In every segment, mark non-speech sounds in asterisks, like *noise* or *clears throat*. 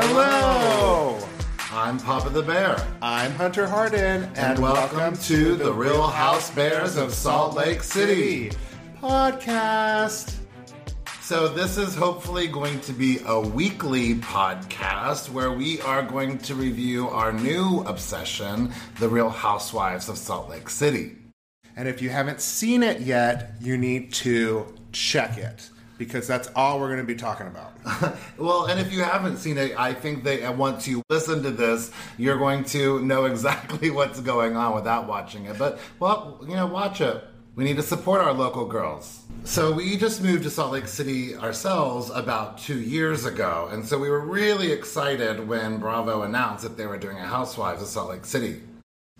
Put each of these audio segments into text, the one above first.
Hello. I'm Papa the Bear. I'm Hunter Harden, and, And welcome to the Real House Bears of Salt Lake City podcast. So, this is hopefully going to be a weekly podcast where we are going to review our new obsession, The Real Housewives of Salt Lake City. And if you haven't seen it yet, you need to check it because that's all we're going to be talking about. *laughs* Well, and if you haven't seen it, I think that uh, once you listen to this, you're going to know exactly *laughs* what's going on without watching it. But, well, you know, watch it. We need to support our local girls. So, we just moved to Salt Lake City ourselves about two years ago. And so we were really excited when Bravo announced that they were doing a Housewives of Salt Lake City.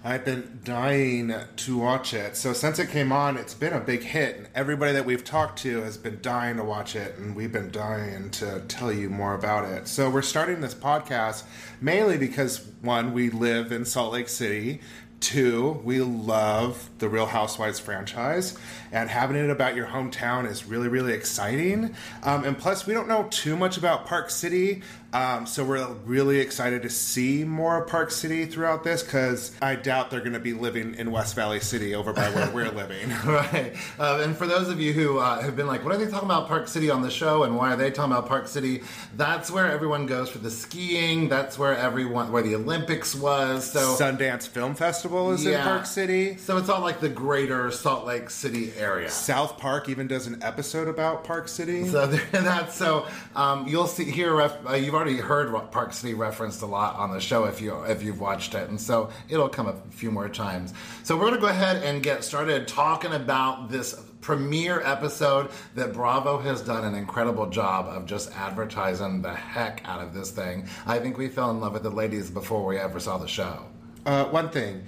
I've been dying to watch it. So since it came on, it's been a big hit, and everybody that we've talked to has been dying to watch it, and we've been dying to tell you more about it. So we're starting this podcast mainly because one, we live in Salt Lake City. Two, we love the Real Housewives franchise, and having it about your hometown is really, really exciting. Um, and plus, we don't know too much about Park City, um, so we're really excited to see more of Park City throughout this because I doubt they're going to be living in West Valley City over by where we're *laughs* living. *laughs* Right. Uh, and for those of you who uh, have been like, what are they talking about Park City on the show and why are they talking about Park City? That's where everyone goes for the skiing. That's where everyone, where the Olympics was. So, Sundance Film Festival is in Park City. so it's all like the greater Salt Lake City area. South Park even does an episode about Park City. *laughs* So that's so um, you'll see here. Ref, uh, you've already heard Park City referenced a lot on the show if you if you've watched it, and so it'll come a few more times. So we're gonna go ahead and get started talking about this premiere episode that Bravo has done an incredible job of just advertising the heck out of this thing. I think we fell in love with the ladies before we ever saw the show. Uh, one thing.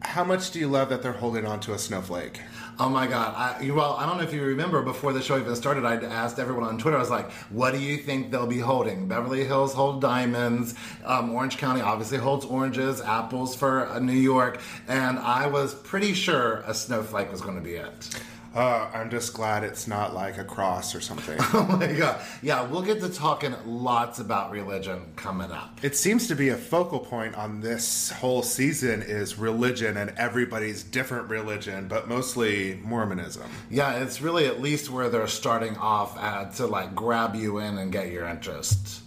How much do you love that they're holding on to a snowflake? Oh my God! I, well, I don't know if you remember before the show even started. I asked everyone on Twitter. I was like, "What do you think they'll be holding?" Beverly Hills hold diamonds. Um, Orange County obviously holds oranges, apples for uh, New York, and I was pretty sure a snowflake was going to be it. Uh, I'm just glad it's not like a cross or something. *laughs* Oh my God! Yeah, we'll get to talking lots about religion coming up. it seems to be a focal point on this whole season is religion and everybody's different religion, but mostly Mormonism. Yeah, it's really at least where they're starting off at to like grab you in and get your interest.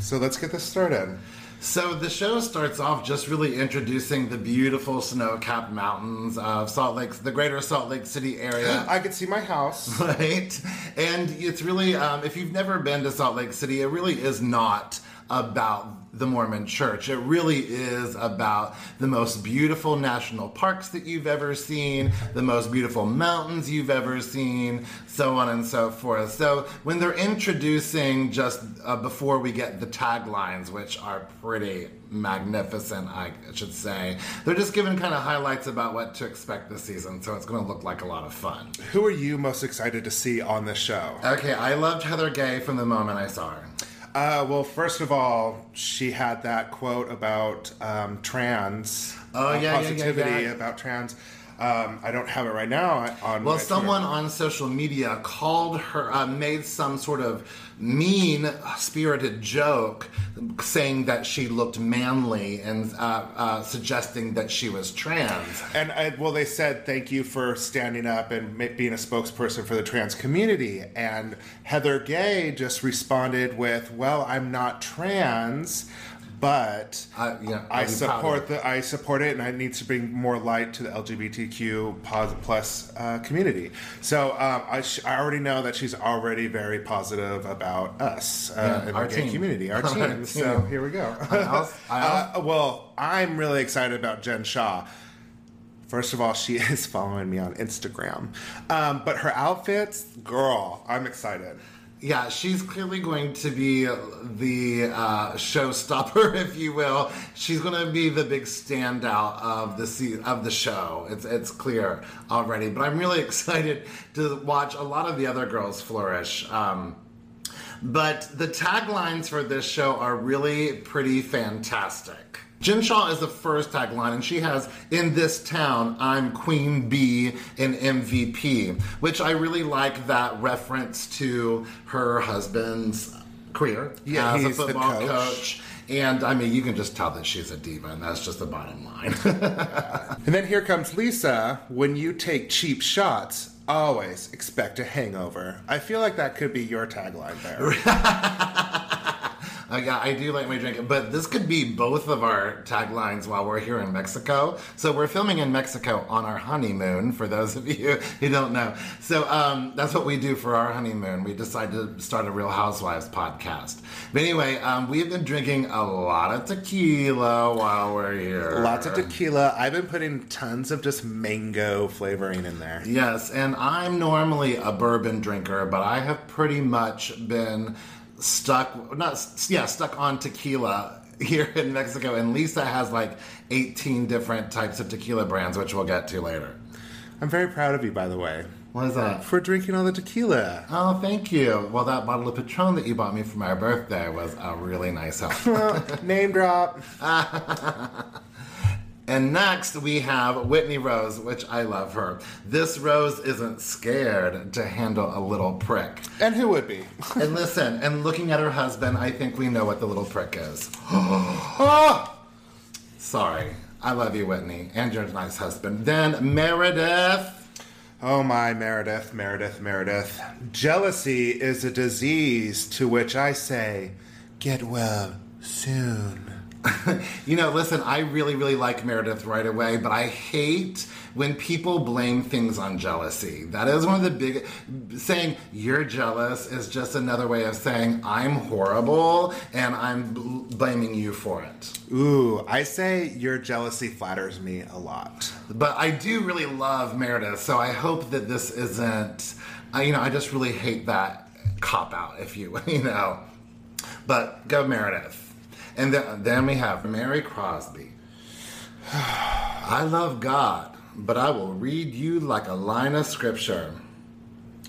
So let's get this started. So the show starts off just really introducing the beautiful snow-capped mountains of Salt Lake, the greater Salt Lake City area. *gasps* I could see my house. *laughs* Right? And it's really, um, if you've never been to Salt Lake City, it really is not about the Mormon church. It really is about the most beautiful national parks that you've ever seen, the most beautiful mountains you've ever seen, so on and so forth. So when they're introducing just uh, before we get the taglines, which are pretty magnificent, I should say, they're just giving kind of highlights about what to expect this season. So it's going to look like a lot of fun. Who are you most excited to see on this show? Okay, I loved Heather Gay from the moment I saw her. Uh, well, first of all, she had that quote about um, trans Oh, uh, yeah, yeah, yeah, positivity yeah. about trans. Um, I don't have it right now on. Well, someone Twitter. on social media called her, uh, made some sort of mean spirited joke saying that she looked manly and uh, uh, suggesting that she was trans. And I, well, they said thank you for standing up and being a spokesperson for the trans community. And Heather Gay just responded with, "Well, I'm not trans, but I- I I'd be proud support the I support it, and I need to bring more light to the LGBTQ plus uh, community." So um, I, sh- I already know that she's already very positive about us uh, Yeah, in our gay team. community, our *laughs* Our team. So here we go. I also- I *laughs* Uh, well, I'm really excited about Jen Shaw. First of all, she *laughs* is following me on Instagram. Um, but her outfits, girl, I'm excited. Yeah, she's clearly going to be the uh, showstopper, *laughs* if you will. She's going to be the big standout of the se- of the show. It's it's clear already, but I'm really *laughs* excited to watch a lot of the other girls flourish. Um, but the taglines for this show are really pretty fantastic. Jen Shaw is the first tagline, and she has "In this town, I'm Queen Bee in MVP," which I really like that reference to her husband's career Yeah, as a football coach. coach. And I mean, you can just tell that she's a diva, and that's just the bottom line. *laughs* And then here comes Lisa. When you take cheap shots, always expect a hangover. I feel like that could be your tagline there. *laughs* Uh, yeah, I do like my drink, but this could be both of our taglines while we're here in Mexico. So we're filming in Mexico on our honeymoon. For those of you *laughs* who don't know, so um, that's what we do for our honeymoon. We decided to start a Real Housewives podcast. But anyway, um, we've been drinking a lot of tequila while we're here. Lots of tequila. I've been putting tons of just mango flavoring in there. Yes, and I'm normally a bourbon drinker, but I have pretty much been stuck not yeah, stuck on tequila *laughs* here in Mexico and Lisa has like 18 different types of tequila brands which we'll get to later. I'm very proud of you, by the way, What is that? for drinking all the tequila. Oh, thank you. Well, that bottle of Patron that you bought me for my birthday was a really nice *laughs* help. Well, name drop. *laughs* And next we have Whitney Rose, which I love her. This Rose isn't scared to handle a little prick. And who would be? And listen, and looking at her husband, I think we know what the little prick is. oh! *gasps* Sorry. I love you, Whitney, and your nice husband. Then Meredith. Oh my, Meredith, Meredith, Meredith. Jealousy is a disease to which I say, get well soon. *laughs* You know, listen, I really, really like Meredith right away, but I hate when people blame things on jealousy. That is one of the big. Saying you're jealous is just another way of saying I'm horrible and I'm bl- blaming you for it. Ooh, I say your jealousy flatters me a lot. But I do really love Meredith, so I hope that this isn't. I, you know, I just really hate that cop out, if you *laughs* you know. But go Meredith, and then then we have Mary Crosby. *sighs* I love God, but I will read you like a line of scripture.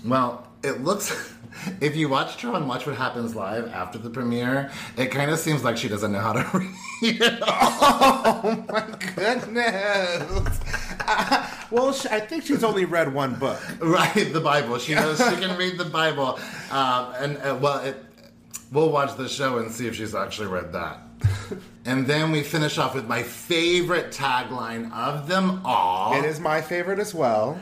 Well, it looks. *laughs* If you watched her on Watch What Happens Live after the premiere, it kind of seems like she doesn't know how to *laughs* read. Oh my goodness. Uh, *laughs* well, I think she's only read one book. Right, the Bible. She knows she can read the Bible, um, and uh, well, it, we'll watch the show and see if she's actually read that. *laughs* and then we finish off with my favorite tagline of them all. It is my favorite as well.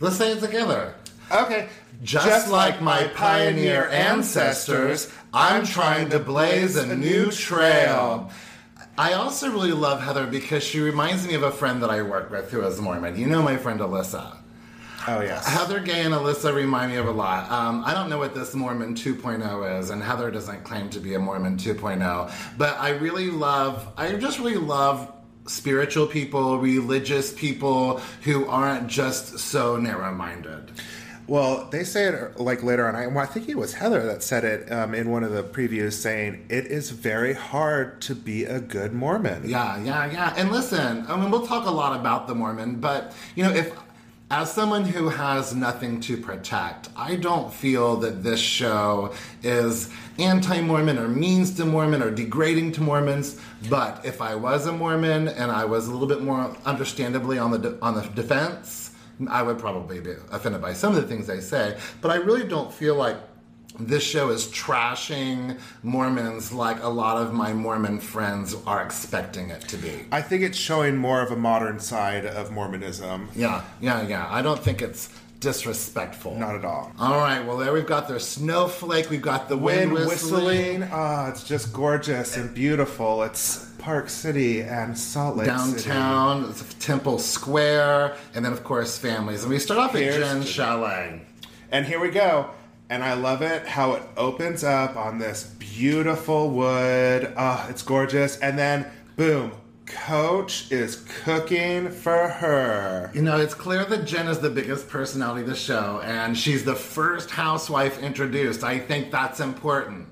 Let's say it together. Okay. Just, like my pioneer ancestors, I'm trying to blaze a new trail. I also really love Heather because she reminds me of a friend that I work with who is Mormon. You know my friend Alyssa. Oh, yes. Heather Gay and Alyssa remind me of a lot. Um, I don't know what this Mormon 2.0 is, and Heather doesn't claim to be a Mormon 2.0, but I really love, I just really love spiritual people, religious people who aren't just so narrow minded. Well, they say it like later on. I, well, I think it was Heather that said it um, in one of the previews, saying it is very hard to be a good Mormon. Yeah, yeah, yeah. And listen, I mean, we'll talk a lot about the Mormon, but, you know, if as someone who has nothing to protect, I don't feel that this show is anti Mormon or means to Mormon or degrading to Mormons. But if I was a Mormon and I was a little bit more understandably on the, de- on the defense, I would probably be offended by some of the things they say. But I really don't feel like this show is trashing Mormons like a lot of my Mormon friends are expecting it to be. I think it's showing more of a modern side of Mormonism. Yeah, yeah, yeah. I don't think it's disrespectful. Not at all. All right, well, there we've got their snowflake, we've got the wind, Wind whistling. whistling. Ah, it's just gorgeous and beautiful. It's Park City and Salt Lake City. Downtown, it's Temple Square, and then, of course, families. And we start off at Here's Jen to- Chalet. And here we go. And I love it how it opens up on this beautiful wood. Ah, it's gorgeous. And then, boom, Coach is cooking for her. You know, it's clear that Jen is the biggest personality of the show, and she's the first housewife introduced. I think that's important.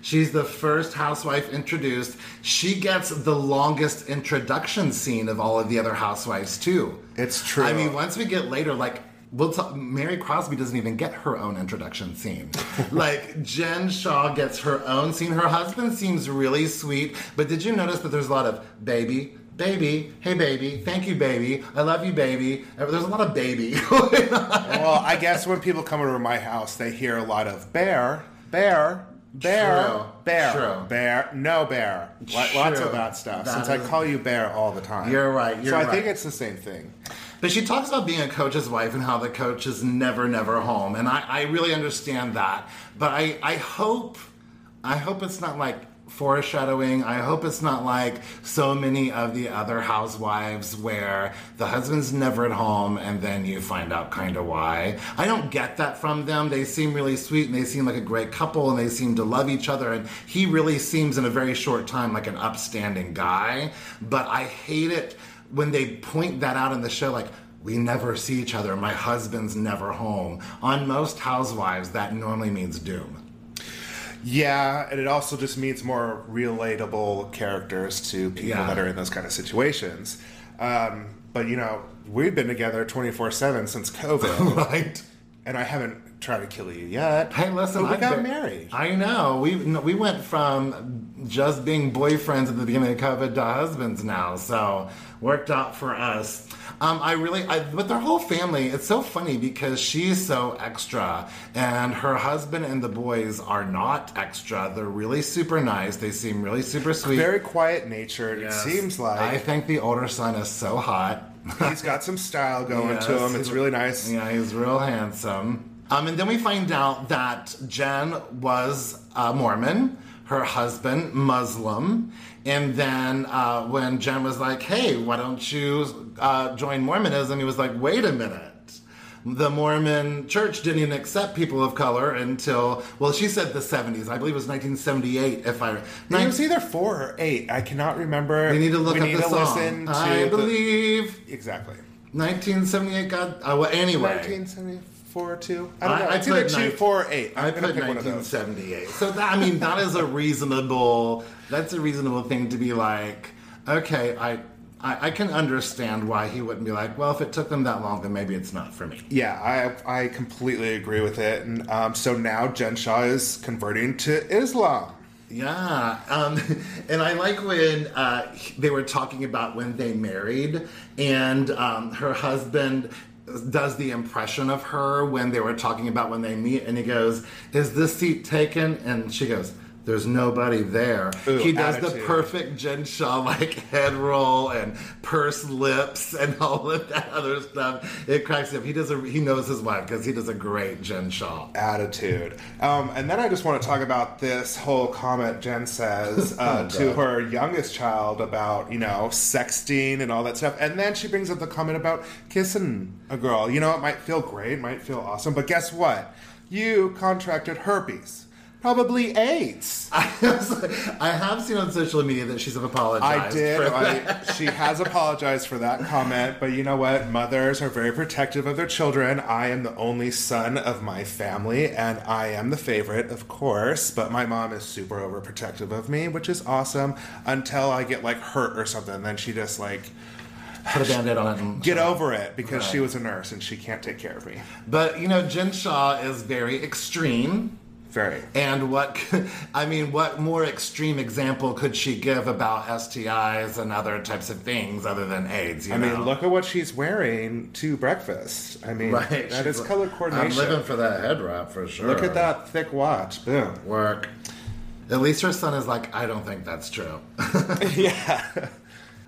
She's the first housewife introduced. She gets the longest introduction scene of all of the other housewives, too. It's true. I mean, once we get later, like, we'll talk, Mary Crosby doesn't even get her own introduction scene. *laughs* like, Jen Shaw gets her own scene. Her husband seems really sweet, but did you notice that there's a lot of baby, baby, hey baby, thank you baby, I love you baby. There's a lot of baby *laughs* well, I guess when people come over to my house, they hear a lot of bear, bear, Bear, True. bear, True. bear, no bear. Lo- Lots of that stuff. That since is- I call you bear all the time. You're right, you're so I think it's the same thing. But she talks about being a coach's wife and how the coach is never, never home. And I, I really understand that. But I, I hope I hope it's not like foreshadowing. I hope it's not like so many of the other housewives where the husband's never at home and then you find out kind of why. I don't get that from them. They seem really sweet and they seem like a great couple and they seem to love each other. And he really seems in a very short time like an upstanding guy. But I hate it when they point that out in the show, like, we never see each other. My husband's never home. On most housewives, that normally means doom. Yeah, and it also just means more relatable characters to people Yeah. that are in those kind of situations. Um, but you know, we've been together twenty four seven since COVID, *laughs* right? and I haven't tried to kill you yet. Hey, listen, but we I got bet- married. I know. We we went from just being boyfriends at the beginning of COVID to husbands now, so worked out for us. Um, I really, I, but their whole family, it's so funny because she's so extra, and her husband and the boys are not extra. They're really super nice. They seem really super sweet. Very quiet natured. Yes. It seems like. I think the older son is so hot. he's got some style going to *laughs* him. It's really nice. Yeah, he's real handsome. Um, and then we find out that Jen was a Mormon, her husband Muslim, and then uh, when Jen was like, "Hey, why don't you uh, join Mormonism?" He was like, "Wait a minute." The Mormon church didn't even accept people of color until, well, she said the 70s. I believe it was 1978, if I... It was either four or eight. I cannot remember. we need to look we up the song. I the- believe exactly. 1978 God. Uh, well, anyway. 1974 or two. I don't know. I it's either put two, four, or eight. I'm I put pick one of those. 1978. So that, I mean, that is a reasonable. That's a reasonable thing to be like. Okay, I, I I can understand why he wouldn't be like. Well, if it took them that long, then maybe it's not for me. Yeah, I I completely agree with it. And um, so now Jen Shaw is converting to Islam. Yeah, um, *laughs* and I like when uh, they were talking about when they married, and um, her husband does the impression of her when they were talking about when they meet, and he goes, "Is this seat taken?" And she goes. There's nobody there. Ooh, he does the perfect Jen Shaw like head roll and pursed lips and *laughs* all of that other stuff. It cracks up. He does a he knows his wife because he does a great Jen Shaw. attitude. Um, and then I just want to talk about this whole comment Jen says *laughs* uh, Oh, to her youngest child about, you know, sexting and all that stuff. And then she brings up the comment about kissing a girl. You know, it might feel great, might feel awesome, but guess what? You contracted herpes. Probably AIDS. *laughs* I have seen on social media that she's apologized. I did. I, she has apologized for that comment, but you know what? Mothers are very protective of their children. I am the only son of my family, and I am the favorite, of course. But my mom is super overprotective of me, which is awesome. Until I get like hurt or something, then she just like Put a band-aid on it and get over it because she was a nurse and she can't take care of me. But you know, Jen Shaw is very extreme. Very. And what *laughs* I mean, what more extreme example could she give about STIs and other types of things other than AIDS? You I know? mean, look at what she's wearing to breakfast. I mean, right? that is She's- color coordination. I'm living for that head wrap for sure. Look at that thick watch. Boom. work. At least her son is like, I don't think that's true. *laughs* *laughs* yeah.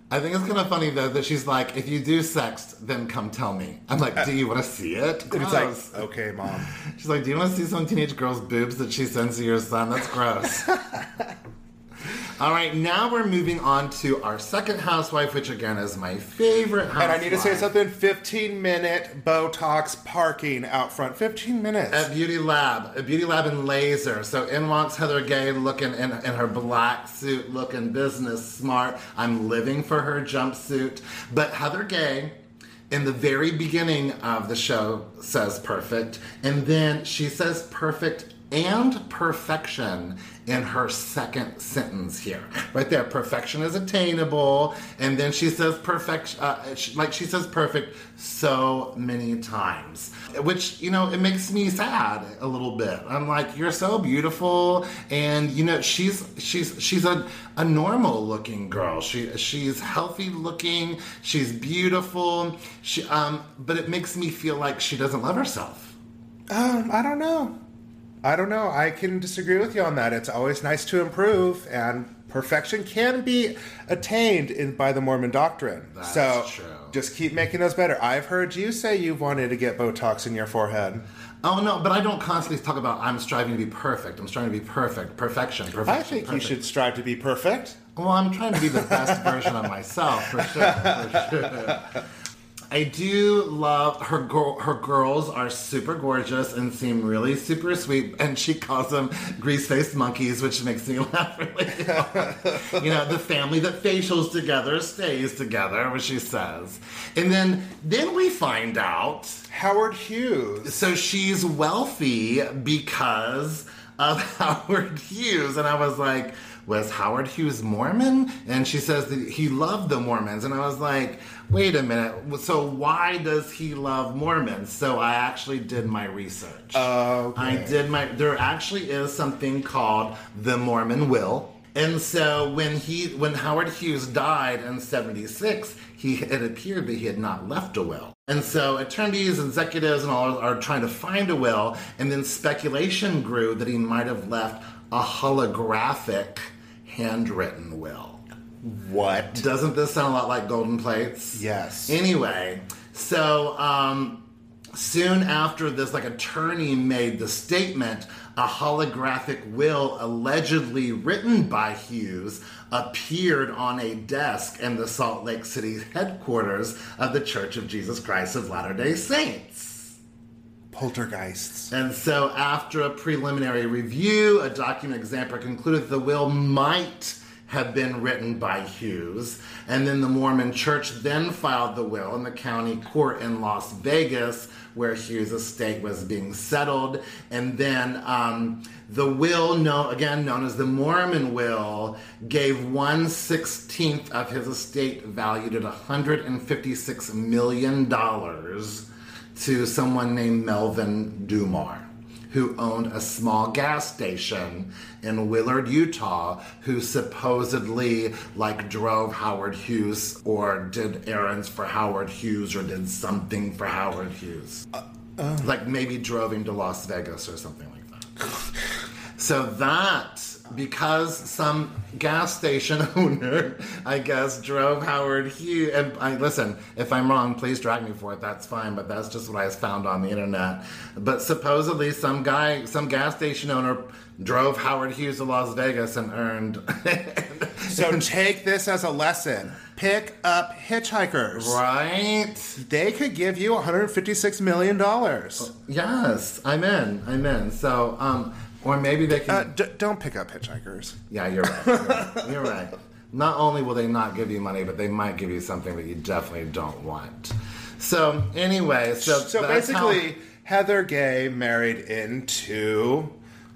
I think it's kind of funny though that she's like, if you do sex, then come tell me. I'm like, do you want to see it? It's like, okay, mom. *laughs* She's like, do you want to see some teenage girl's boobs that she sends to your son? That's gross. *laughs* *laughs* All right, now we're moving on to our second housewife, which again is my favorite housewife. And I need to say something 15 minute Botox parking out front. 15 minutes. At Beauty Lab, a Beauty Lab and laser. So in walks Heather Gay looking in, in her black suit, looking business smart. I'm living for her jumpsuit. But Heather Gay, in the very beginning of the show, says perfect. And then she says perfect and perfection in her second sentence here. Right there, perfection is attainable. And then she says perfect, uh, like she says perfect so many times. Which, you know, it makes me sad a little bit. I'm like, you're so beautiful. And, you know, she's, she's, she's a, a normal looking girl. She, she's healthy looking. She's beautiful. She, um, but it makes me feel like she doesn't love herself. um, I don't know. I don't know. I can disagree with you on that. It's always nice to improve, and perfection can be attained in, by the Mormon doctrine. That's so true. just keep making us better. I've heard you say you've wanted to get Botox in your forehead. Oh no, but I don't constantly talk about I'm striving to be perfect. I'm striving to be perfect, perfection, perfection. I think you should strive to be perfect. Well, I'm trying to be the best *laughs* version of myself for sure. For sure. *laughs* I do love her. Girl, her girls are super gorgeous and seem really super sweet. And she calls them grease-faced monkeys, which makes me *laughs* laugh really hard. you know, the family that facials together stays together, what she says. And then, then we find out Howard Hughes. so she's wealthy because of *laughs* Howard Hughes. And I was like, was Howard Hughes Mormon? And she says that he loved the Mormons. And I was like, wait a minute. So why does he love Mormons? So I actually did my research. Oh, okay. I did my, there actually is something called the Mormon Will. And so when he, when Howard Hughes died in 76, he, it appeared that he had not left a will. And so attorneys, executives, and all are trying to find a will, and then speculation grew that he might have left a holographic handwritten will. What? Doesn't this sound a lot like golden plates? Yes. Anyway, so um, soon after this, like attorney made the statement, a holographic will allegedly written by Hughes appeared on a desk in the Salt Lake City headquarters of the Church of Jesus Christ of Latter-day Saints. Poltergeists. And so, after a preliminary review, a document examiner concluded the will might have been written by Hughes. And then the Mormon Church then filed the will in the county court in Las Vegas, where Hughes' estate was being settled. And then um, the will, no, again known as the Mormon will, gave one sixteenth of his estate valued at $156 million to someone named Melvin Dummar, who owned a small gas station in Willard, Utah, who supposedly like drove Howard Hughes or did errands for Howard Hughes or did something for Howard Hughes. Uh, uh. like maybe drove him to Las Vegas or something like that. So that because some gas station *laughs* owner, I guess, drove Howard Hughes. And I listen, if I'm wrong, please drag me for it. That's fine, but that's just what I found on the internet. But supposedly, some guy, some gas station owner, drove Howard Hughes to Las Vegas and earned. *laughs* So take this as a lesson. Pick up hitchhikers. right? They could give you 156 million dollars. Yes, I'm in. I'm in. So, um, or maybe they can. Uh, d- don't pick up hitchhikers. Yeah, you're right. You're right. You're right. Not only will they not give you money, but they might give you something that you definitely don't want. So anyway, so So that's how- basically, Heather Gay married into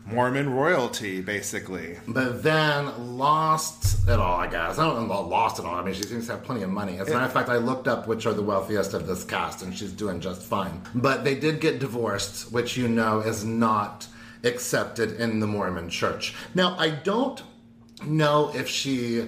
Mormon royalty, basically. but then lost it all. I guess I don't know. Lost it all. I mean, she seems to have plenty of money. As a matter of fact, I looked up which are the wealthiest of this cast, and she's doing just fine. But they did get divorced, which you know is not accepted in the Mormon Church. Now, I don't know if she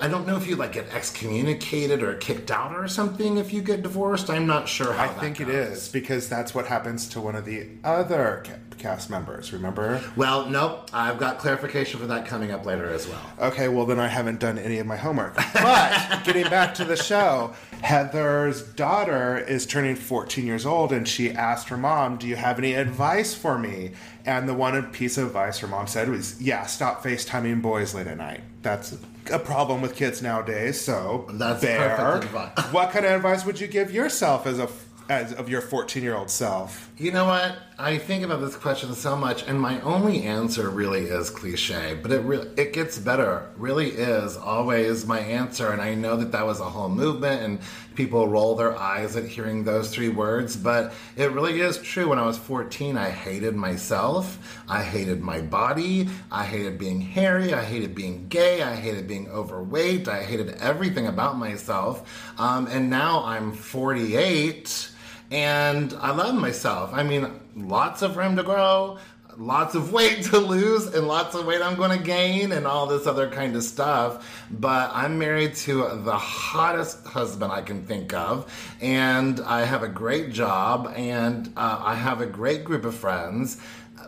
I don't know if you like get excommunicated or kicked out or something if you get divorced. I'm not sure how I think it goes. is because that's what happens to one of the other cast members. Remember? Well, nope. I've got clarification for that coming up later as well. Okay, well then I haven't done any of my homework. But *laughs* getting back to the show, Heather's daughter is turning 14 years old, and she asked her mom, "Do you have any advice for me?" And the one piece of advice her mom said was, "Yeah, stop FaceTiming boys late at night. That's a problem with kids nowadays." So That's there. perfect advice. What kind of advice would you give yourself as a as of your 14 year old self? You know what? I think about this question so much, and my only answer really is cliche, but it really it gets better. Really is always my answer, and I know that that was a whole movement, and people roll their eyes at hearing those three words, but it really is true. When I was 14, I hated myself. I hated my body. I hated being hairy. I hated being gay. I hated being overweight. I hated everything about myself. Um, and now I'm 48 and I love myself. I mean, lots of room to grow, lots of weight to lose, and lots of weight I'm going to gain, and all this other kind of stuff. But I'm married to the hottest husband I can think of, and I have a great job, and uh, I have a great group of friends.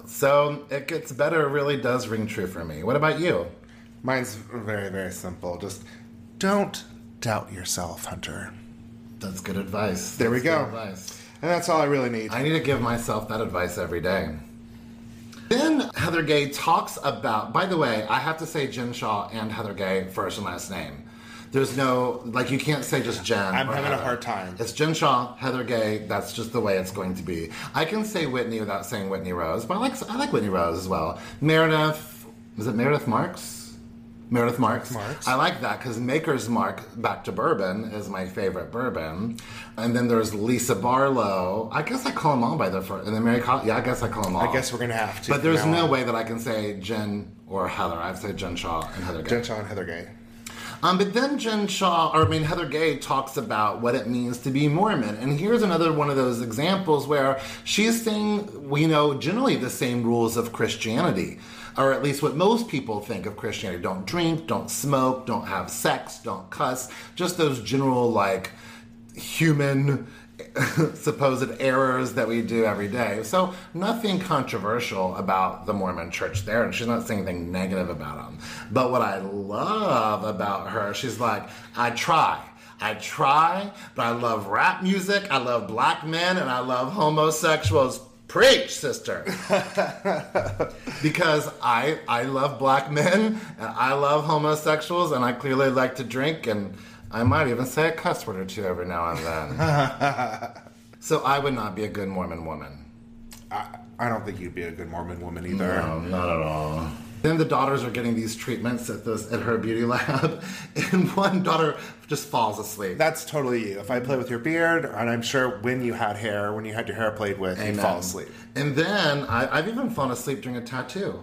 So it gets better. It really does ring true for me. What about you? Mine's very, very simple. Just don't doubt yourself, Hunter. That's good advice. There we That's go. Good advice. And that's all I really need. I need to give myself that advice every day. Then Heather Gay talks about, by the way, I have to say Jen Shaw and Heather Gay first and last name. There's no, like, you can't say just Jen. I'm or having a hard time. It's Jen Shaw, Heather Gay. That's just the way it's going to be. I can say Whitney without saying Whitney Rose, but I like I like Whitney Rose as well. Meredith, is it Meredith Marks? Meredith Marks. Marks. I like that because Maker's Mark, back to bourbon, is my favorite bourbon. And then there's Lisa Barlow. I guess I call them all by their first. And then Mary Col- Yeah, I guess I call them all. I guess we're gonna have to. But there's no on. way that I can say Jen or Heather. I'd say Jen Shaw and Heather Gay. Jen Shaw and Heather Gay. Um, but then Jen Shaw, or I mean Heather Gay, talks about what it means to be Mormon, and here's another one of those examples where she's saying we know generally the same rules of Christianity, or at least what most people think of Christianity: don't drink, don't smoke, don't have sex, don't cuss, just those general like human *laughs* supposed errors that we do every day. So nothing controversial about the Mormon church there, and she's not saying anything negative about them. But what I love about her, she's like, I try. I try, but I love rap music, I love black men, and I love homosexuals. Preach, sister. *laughs* because I I love black men and I love homosexuals and I clearly like to drink and I might even say a cuss word or two every now and then. *laughs* so I would not be a good Mormon woman. I, I don't think you'd be a good Mormon woman either. No, not at all. Then the daughters are getting these treatments at this at her beauty *laughs* lab, and one daughter just falls asleep. That's totally you. If I play with your beard, and I'm sure when you had hair, when you had your hair played with, you'd fall asleep. And then I, I've even fallen asleep during a tattoo.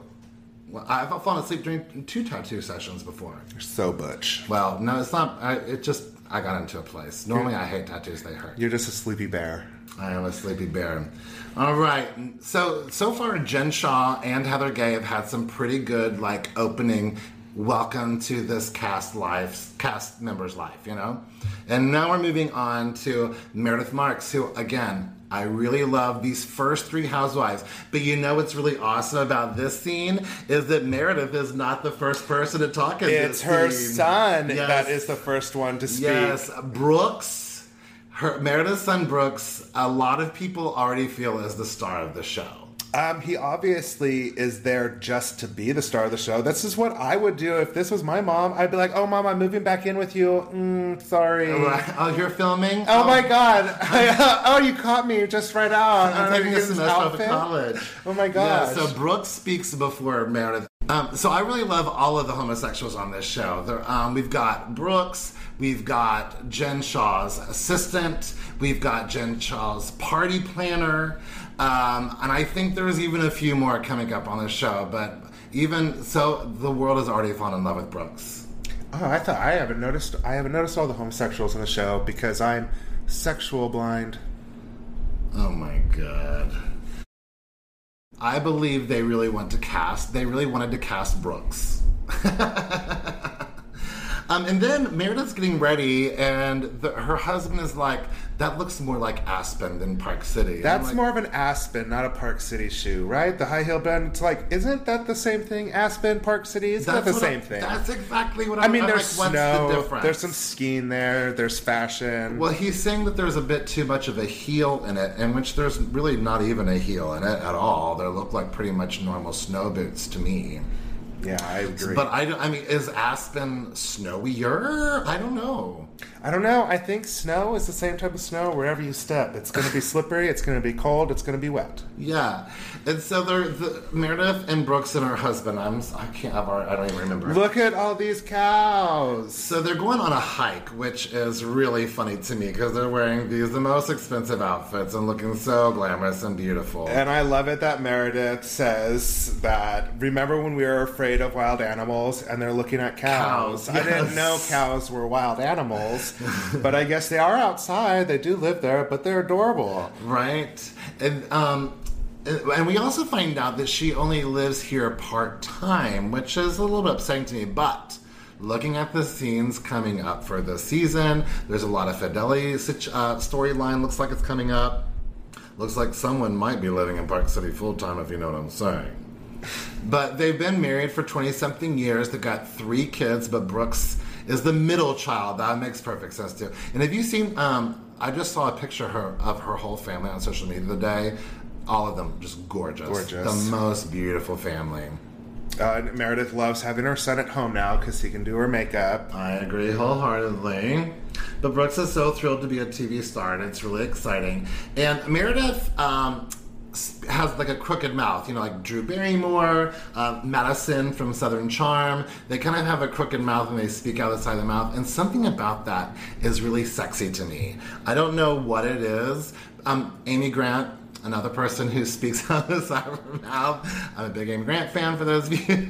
Well, I've fallen asleep during two tattoo sessions before. You're so butch. Well, no, it's not. I, it just I got into a place. Normally, I hate tattoos; they hurt. You're just a sleepy bear. I am a sleepy bear. All right. So so far, Jen Shaw and Heather Gay have had some pretty good like opening. Welcome to this cast life, cast member's life, you know. And now we're moving on to Meredith Marks, who again. I really love these first three housewives. But you know what's really awesome about this scene is that Meredith is not the first person to talk in It's this her scene. son Yes. that is the first one to speak. Yes, Brooks, her Meredith's son Brooks. A lot of people already feel is the star of the show. Um, he obviously is there just to be the star of the show. This is what I would do if this was my mom. I'd be like, "Oh, mom, I'm moving back in with you. Mm, sorry. Oh, you're filming? Oh my god! *laughs* oh, you caught me just right out. I'm Uh, taking a semester off of college. Oh my Yeah, so Brooks speaks before Meredith. Um, so I really love all of the homosexuals on this show. There, um, we've got Brooks, we've got Jen Shaw's assistant, we've got Jen Shaw's party planner, um, and I think there's even a few more coming up on the show. But even so, the world has already fallen in love with Brooks. oh, I thought I haven't noticed. I haven't noticed all the homosexuals in the show because I'm sexual blind. Oh my god. I believe they really want to cast, they really wanted to cast Brooks. *laughs* um, and then Meredith's getting ready, and the, her husband is like, that looks more like Aspen than Park City. And That's like, more of an Aspen, not a Park City shoe, right? The high heel bend. It's like, isn't that the same thing? Aspen, Park City. It's not that the same I- thing. That's exactly what I I'm mean, I'm there's like, what's snow. the difference? There's some skiing there. There's fashion. Well, he's saying that there's a bit too much of a heel in it, in which there's really not even a heel in it at all. They look like pretty much normal snow boots to me. Yeah, I agree. But I, I mean, is Aspen snowier? I don't know. I don't know. I think snow is the same type of snow wherever you step. It's going to be *laughs* slippery. It's going to be cold. It's going to be wet. Yeah, and so they're the, Meredith and Brooks and her husband. I'm I can't I've already, I don't even remember. Look at all these cows. So they're going on a hike, which is really funny to me because they're wearing these the most expensive outfits and looking so glamorous and beautiful. And I love it that Meredith says that. Remember when we were afraid of wild animals and they're looking at cows? Cows, I didn't know cows were wild animals, *laughs* but I guess they are outside. They do live there, but they're adorable. Right. And um and we also find out that she only lives here part time, which is a little bit upsetting to me, but looking at the scenes coming up for the season, there's a lot of fidelity uh, storyline looks like it's coming up. Looks like someone might be living in Park City full time, if you know what I'm saying. But they've been married for 20 something years. They've got three kids, but Brooks is the middle child. That makes perfect sense too. And have you seen? Um, I just saw a picture of her, of her whole family on social media the day. All of them just gorgeous. Gorgeous. The most beautiful family. Uh, Meredith loves having her son at home now because he can do her makeup. I agree wholeheartedly. But Brooks is so thrilled to be a TV star, and it's really exciting. And Meredith um, has like a crooked mouth, you know, like Drew Barrymore, uh, Madison from Southern Charm. They kind of have a crooked mouth and they speak out of the side of the mouth, and something about that is really sexy to me. I don't know what it is. Um, Amy Grant another person who speaks *laughs* out of the side of her mouth. I'm a big Amy Grant fan for those of you.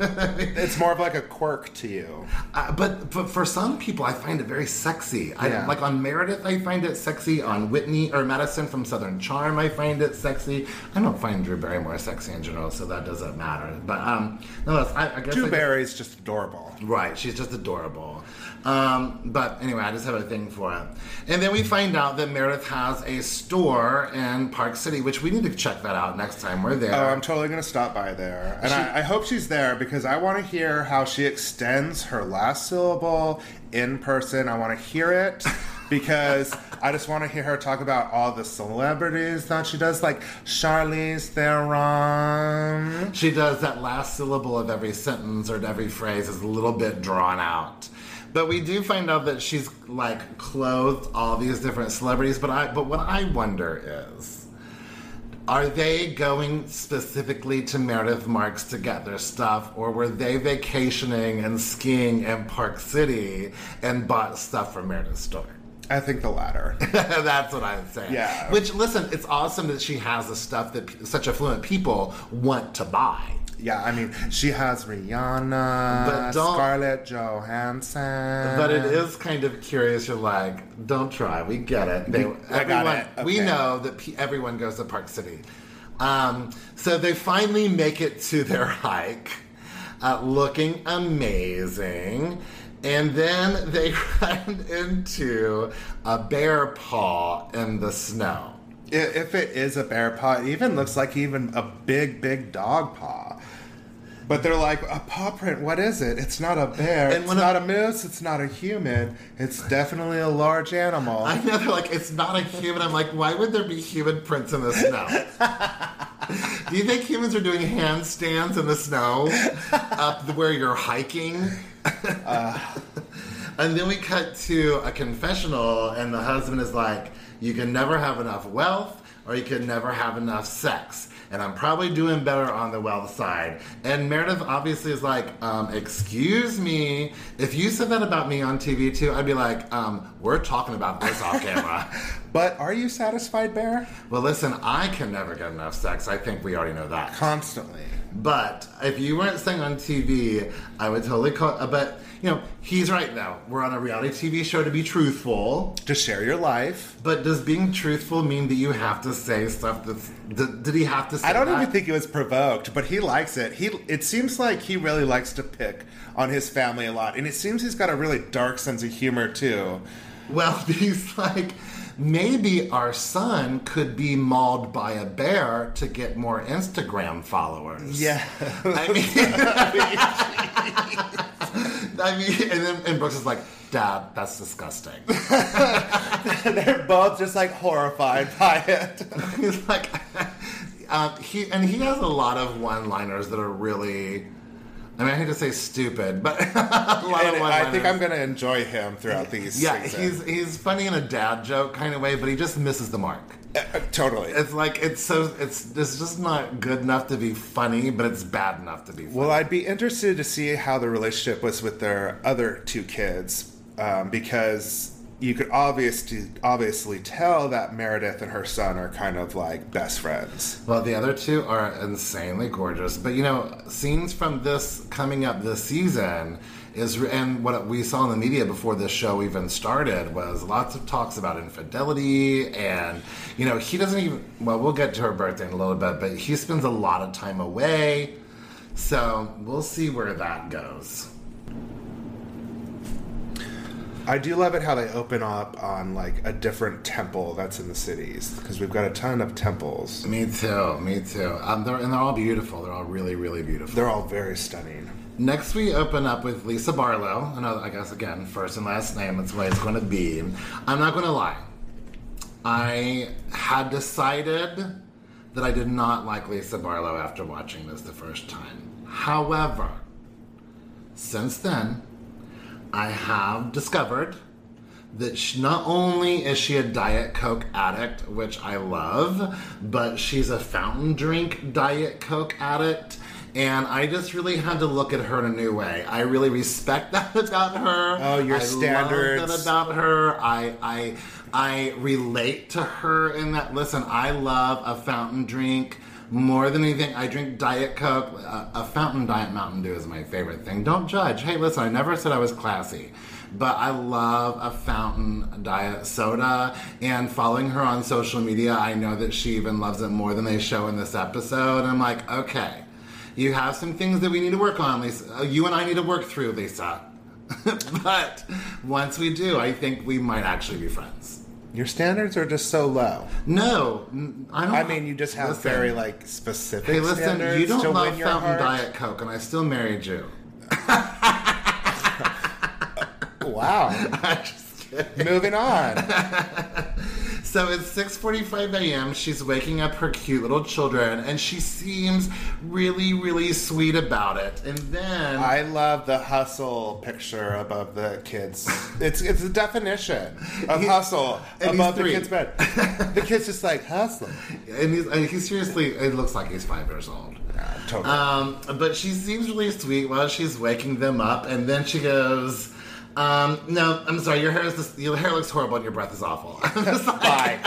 It's more of like a quirk to you. Uh, but but for some people, I find it very sexy. I, Like on Meredith, I find it sexy. On Whitney or Madison from Southern Charm, I find it sexy. I don't find Drew Barrymore sexy in general, so that doesn't matter. But um, no, I, I guess Drew Barry's just adorable. Right, she's just adorable. Um, but anyway, I just have a thing for it. And then we find out that Meredith has a store in Park City, which we need to check that out next time we're there. Oh, I'm totally going to stop by there. And I, I hope she's there because I want to hear how she extends her last syllable in person. I want to hear it *laughs* because I just want to hear her talk about all the celebrities that she does, like Charlize Theron. She does that last syllable of every sentence or every phrase is a little bit drawn out. But we do find out that she's like clothed all these different celebrities. But I but what I wonder is are they going specifically to Meredith Marks to get their stuff, or were they vacationing and skiing in Park City and bought stuff from Meredith's store? I think the latter. *laughs* That's what I'm saying. Yeah. Which, listen, it's awesome that she has the stuff that p- such affluent people want to buy. Yeah, I mean, she has Rihanna, But don't- Scarlett Johansson. But it is kind of curious. You're like, don't try. We get it. They, I got everyone- it. We know that pe- everyone goes to Park City. Um, so they finally make it to their *laughs* hike, uh, looking amazing. And then they *laughs* run into a bear paw in the snow. If it is a bear paw, it even looks like even a big, big dog paw. But they're like, a paw print, what is it? It's not a bear. And it's not a moose. It's not a human. It's definitely a large animal. I know they're like, it's not a human. I'm like, why would there be human prints in the snow? *laughs* Do you think humans are doing handstands in the snow up where you're hiking? Uh. and then we cut to a confessional, and the husband is like, you can never have enough wealth or you can never have enough sex. And I'm probably doing better on the wealth side. And Meredith obviously is like, um, excuse me. If you said that about me on TV too, I'd be like, um, we're talking about this off camera. *laughs* but are you satisfied, bear? well, listen, I can never get enough sex. I think we already know that. Constantly. But if you weren't saying on TV, I would totally call. uh, But you know, he's right though. We're on a reality TV show to be truthful. To share your life. But does being truthful mean that you have to say stuff that's? Did, did he have to say? I don't that? even think it was provoked, but he likes it. He it seems like he really likes to pick on his family a lot, and it seems he's got a really dark sense of humor too. Well, *laughs* he's like, maybe our son could be mauled by a bear to get more Instagram followers. Yeah. I mean, *laughs* *laughs* I mean, and then and Brooks is like, Dad, that's disgusting. *laughs* *laughs* They're both just like horrified by it. *laughs* He's like, um, he and he has a lot of one-liners that are really. I mean, I hate to say stupid, but a lot And of I think. I'm going to enjoy him throughout these. Yeah, seasons. he's he's funny in a dad joke kind of way, but he just misses the mark. Uh, uh, totally. It's like it's so it's it's just not good enough to be funny, but it's bad enough to be funny. Well, I'd be interested to see how the relationship was with their other two kids, um, because you could obviously obviously tell that Meredith and her son are kind of like best friends. Well, the other two are insanely gorgeous, but you know, scenes from this coming up this season is, and what we saw in the media before this show even started was lots of talks about infidelity, and you know, he doesn't even. Well, we'll get to her birthday in a little bit, but he spends a lot of time away, so we'll see where that goes. I do love it how they open up on like a different temple that's in the cities because we've got a ton of temples. Me too. Me too. Um, they're, and they're all beautiful. They're all really, really beautiful. They're all very stunning. Next, we open up with Lisa Barlow. Another, I guess, again, first and last name. That's way it's going to be. I'm not going to lie. I had decided that I did not like Lisa Barlow after watching this the first time. However, since then, I have discovered that she, not only is she a Diet Coke addict, which I love, but she's a fountain drink Diet Coke addict. And I just really had to look at her in a new way. I really respect *laughs* that about her. Oh, your I standards. Love that about her. I, I, I relate to her in that. Listen, I love a fountain drink more than anything. I drink Diet Coke. A, a fountain Diet Mountain Dew is my favorite thing. Don't judge. Hey, listen, I never said I was classy. But I love a fountain diet soda, and following her on social media, I know that she even loves it more than they show in this episode. And I'm like, okay, you have some things that we need to work on, Lisa. Uh, You and I need to work through, Lisa. *laughs* but once we do, I think we might actually be friends. Your standards are just so low. No, I don't. I mean, you just have Listen. very like specific Hey, listen, standards you don't love Fountain. Diet Coke, and I still married you. *laughs* Wow. *laughs* I'm just kidding. Moving on. So it's 6:45 a.m. She's waking up her cute little children, and she seems really, really sweet about it. And then I love the hustle picture above the kids. *laughs* It's it's a definition of He- hustle above the kid's bed. *laughs* The kid's just like hustle. and he's, and he seriously, it looks like he's five years old. Yeah, totally. Um, but she seems really sweet while she's waking them up, and then she goes. Um, no, I'm sorry. Your hair is this, your hair looks horrible, and your breath is awful. *laughs* Like- Bye.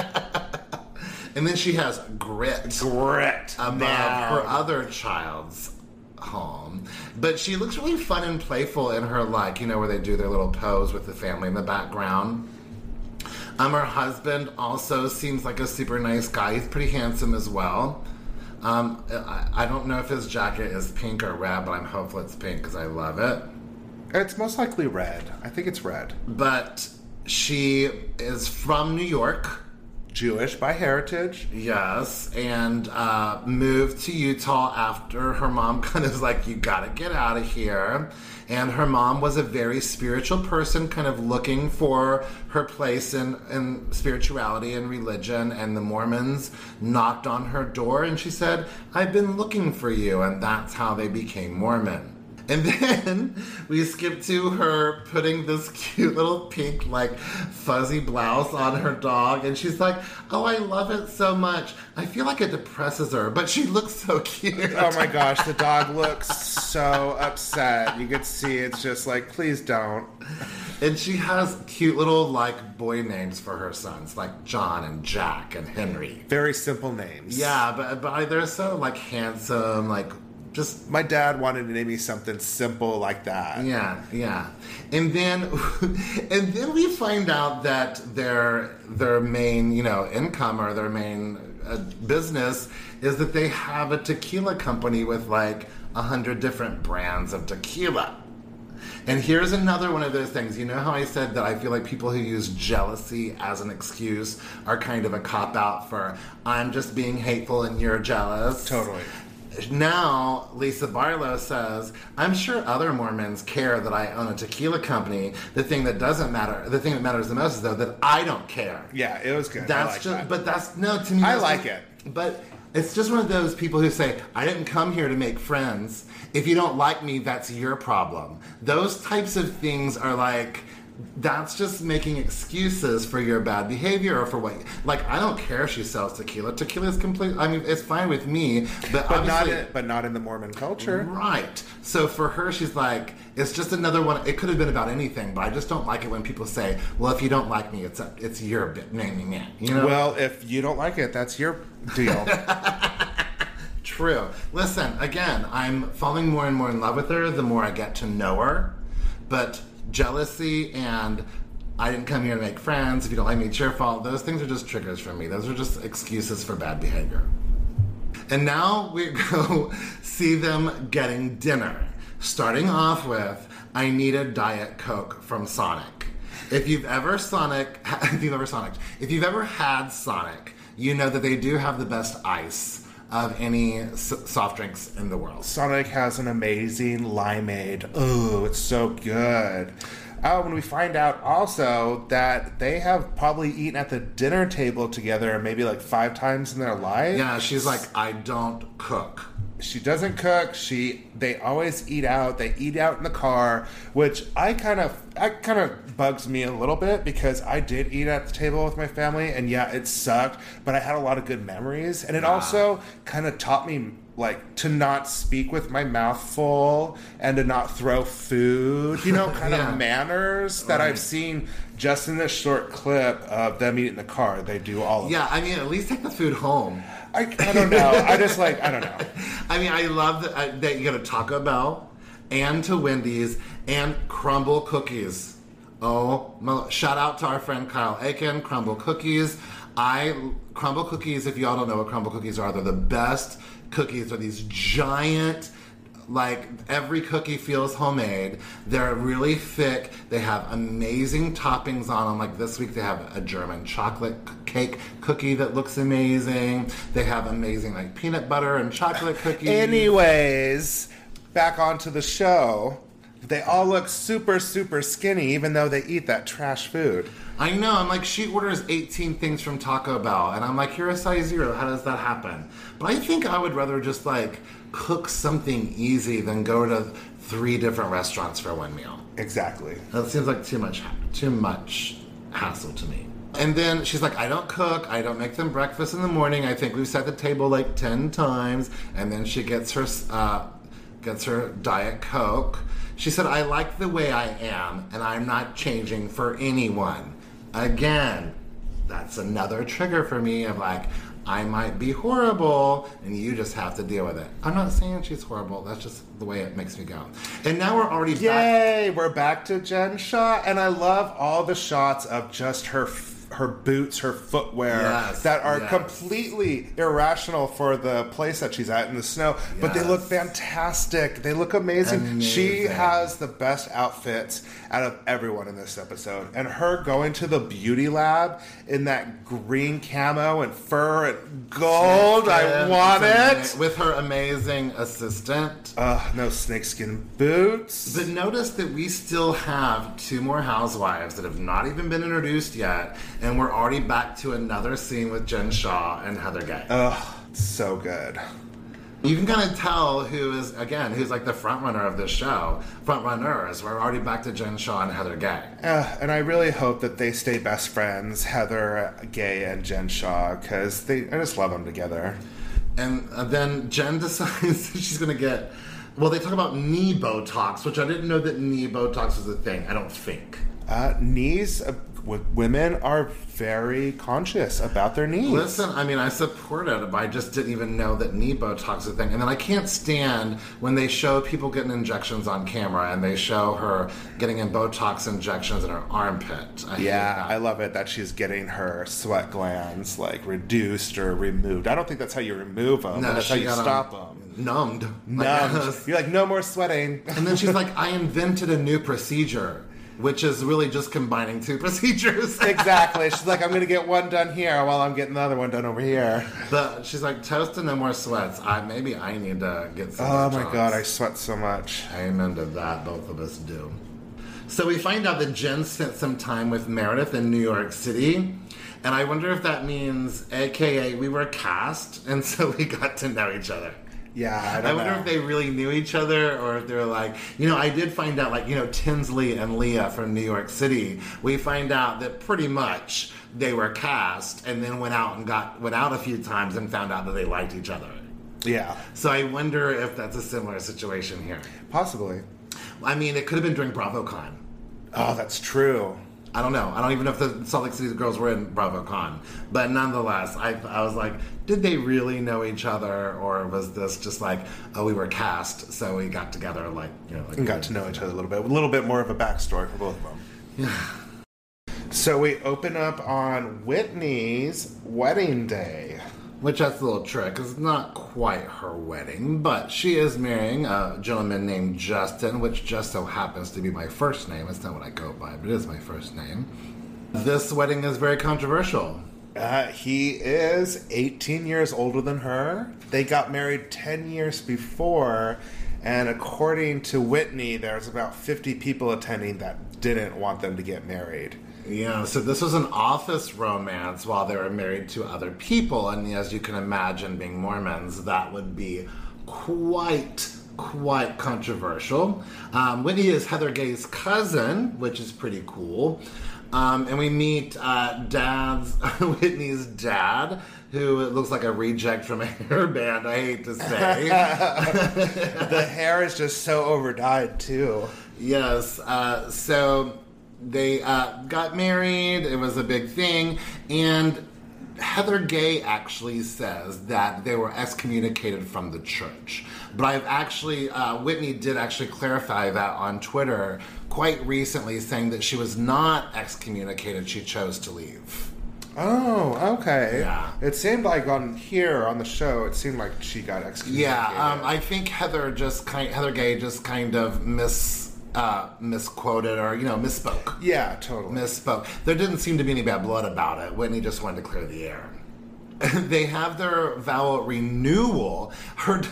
and then she has grit. Grit. above Now. her other child's home. But she looks really fun and playful in her like, you know, where they do their little pose with the family in the background. Um, her husband also seems like a super nice guy. He's pretty handsome as well. Um, I, I don't know if his jacket is pink or red, but I'm hopeful it's pink because I love it. It's most likely red. I think it's red. But she is from New York. Jewish by heritage. Yes, and uh, moved to Utah after her mom *laughs* kind of was like, You gotta get out of here. And her mom was a very spiritual person, kind of looking for her place in, in spirituality and religion. And the Mormons knocked on her door and she said, I've been looking for you. And that's how they became Mormon. *laughs* And then we skip to her putting this cute little pink, like fuzzy blouse on her dog, and she's like, "Oh, I love it so much. I feel like it depresses her, but she looks so cute." Oh my *laughs* gosh, the dog looks so upset. You could see it's just like, please don't. And she has cute little like boy names for her sons, like John and Jack and Henry. Very simple names. Yeah, but but they're so like handsome, like just My dad wanted to name me something simple like that. Yeah, yeah. And then *laughs* and then we find out that their their main, you know, income or their main uh, business is that they have a tequila company with like a hundred different brands of tequila. And here's another one of those things. You know how I said that I feel like people who use jealousy as an excuse are kind of a cop out for I'm just being hateful and you're jealous. Totally. Now, Lisa Barlow says, I'm sure other Mormons care that I own a tequila company. The thing that doesn't matter, the thing that matters the most is though that I don't care. Yeah, it was good. That's like just, that. but that's no to me. I like just- it. But it's just one of those people who say, I didn't come here to make friends. If you don't like me, that's your problem. Those types of things are like, that's just making excuses for your bad behavior or for what. Like, I don't care if she sells tequila. Tequila is complete. I mean, it's fine with me, but, but not in, but not in the Mormon culture. Right. So for her, she's like, it's just another one. It could have been about anything, but I just don't like it when people say, "Well, if you don't like me, it's a, it's your bit." Nah, nah, nah. You know. Well, if you don't like it, that's your deal. *laughs* True. Listen, again, I'm falling more and more in love with her the more I get to know her. But jealousy and I didn't come here to make friends. If you don't like me, it's your fault. Those things are just triggers for me. Those are just excuses for bad behavior. And now we *laughs* go see them getting dinner. Starting off with, I need a Diet Coke from Sonic. If you've ever Sonic, *laughs* if you've ever Sonic, if you've ever had Sonic, you know that they do have the best ice of any s- soft drinks in the world. Sonic has an amazing limeade. Oh, it's so good. Oh, when we find out also that they have probably eaten at the dinner table together maybe like five times in their life. Yeah, she's like, I don't cook. She doesn't cook. She they always eat out. They eat out in the car, which I kind of I kind of bugs me a little bit because I did eat at the table with my family, and yeah, it sucked, but I had a lot of good memories, and it ah. also kind of taught me like to not speak with my mouth full and to not throw food. You know, *laughs* kind Yeah. of manners that I've seen just in this short clip of them eating in the car. They do all of Yeah, I mean, at least take the food home. I, I don't know. I just like I don't know. *laughs* I mean, I love that, uh, that you go to Taco Bell and to Wendy's and Crumbl Cookies. Oh, my, shout out to our friend Kyle Aiken, Crumbl Cookies. I Crumbl Cookies. If y'all don't know what Crumbl Cookies are, they're the best cookies. They're these giant. Like every cookie feels homemade. They're really thick. They have amazing toppings on them. Like this week, they have a German chocolate cake cookie that looks amazing. They have amazing like peanut butter and chocolate cookies. Anyways, back onto the show. They all look super, super skinny, even though they eat that trash food. I know. I'm like, she orders 18 things from Taco Bell, and I'm like, you're a size zero. How does that happen? But I think I would rather just like cook something easy than go to three different restaurants for one meal. Exactly. That seems like too much, too much hassle to me. And then she's like, I don't cook. I don't make them breakfast in the morning. I think we've set the table like 10 times. And then she gets her, uh, gets her Diet Coke. She said, I like the way I am, and I'm not changing for anyone. Again, that's another trigger for me of like, I might be horrible, and you just have to deal with it. I'm not saying she's horrible. That's just the way it makes me go. And now we're already back. Yay! We're back to Jen Shah, and I love all the shots of just her her boots, her footwear Yes, that are yes. completely irrational for the place that she's at in the snow, but they look fantastic. They look amazing. She has the best outfits out of everyone in this episode, and her going to the beauty lab in that green camo and fur and gold. I want it. ama- With her amazing assistant. Ugh, no snakeskin boots. But notice that we still have two more housewives that have not even been introduced yet, and we're already back to another scene with Jen Shah and Heather Gay. Ugh, so good. you can kind of tell who is again who's like the front runner of this show. Front runners. We're already back to Jen Shah and Heather Gay. Uh, and I really hope that they stay best friends, Heather Gay and Jen Shah, because they I just love them together. And uh, then Jen *laughs* decides that she's going to get. Well, they talk about knee Botox, which I didn't know that knee Botox was a thing. I don't think. Uh, knees, w- women are very conscious about their needs. Listen, I mean, I support it, but I just didn't even know that knee Botox is a thing. And then I can't stand when they show people getting injections on camera and they show her getting in Botox injections in her armpit. I Yeah. I love it that she's getting her sweat glands like reduced or removed. I don't think that's how you remove them. No, that's how you stop them. Numbed. Numbed. Like, *laughs* You're like, no more sweating. and then she's *laughs* like, I invented a new procedure, which is really just combining two *laughs* procedures. exactly. She's like, I'm going to get one done here while I'm getting the other one done over here. The, she's like, toast and no more sweats. I maybe I need to get some. Oh my god, I sweat so much. Amen to that. Both of us do. So we find out that Jen spent some time with Meredith in New York City. And I wonder if that means, AKA, we were cast, and *laughs* so we got to know each other. Yeah, I I wonder know. if they really knew each other or if they're like, you know, I did find out, like, you know, Tinsley and Leah from New York City. We find out that pretty much they were cast and then went out and got went out a few times and found out that they liked each other. yeah, So I wonder if that's a similar situation here. possibly. I mean, it could have been during BravoCon. Oh, that's true. I don't know. I don't even know if the Salt Lake City girls were in BravoCon. But nonetheless, I, I was like, did they really know each other? Or was this just like, oh, we were cast, so we got together, like, you know, like. Got to know each other a little bit. A little bit more of a backstory for both of them. Yeah. So we open up on Whitney's wedding day. Which that's a little trick. It's not quite her wedding, but she is marrying a gentleman named Justin, which just so happens to be my first name. It's not what I go by, but it is my first name. This wedding is very controversial. Uh, he is 18 years older than her. They got married 10 years before, and according to Whitney, there's about 50 people attending that didn't want them to get married. Yeah, so this was an office romance while they were married to other people, and as you can imagine, being Mormons, that would be quite, quite controversial. Um, Whitney is Heather Gay's cousin, which is pretty cool. Um, and we meet uh, Dad's *laughs* Whitney's dad, who looks like a reject from *laughs* a hair band. I hate to say. *laughs* the hair is just so overdyed too. Yes. Uh, so they uh, got married. It was a big thing, and Heather Gay actually says that they were excommunicated from the church. But I've actually, uh, Whitney did actually clarify that on Twitter quite recently, saying that she was not excommunicated, she chose to leave. Oh, okay. Yeah. It seemed like on here on the show, it seemed like she got excommunicated. Yeah, um, I think Heather just kind, Heather Gay just kind of mis uh, misquoted or you know misspoke. yeah, totally. misspoke. There didn't seem to be any bad blood about it. Whitney just wanted to clear the air. *laughs* they have their vow renewal. Her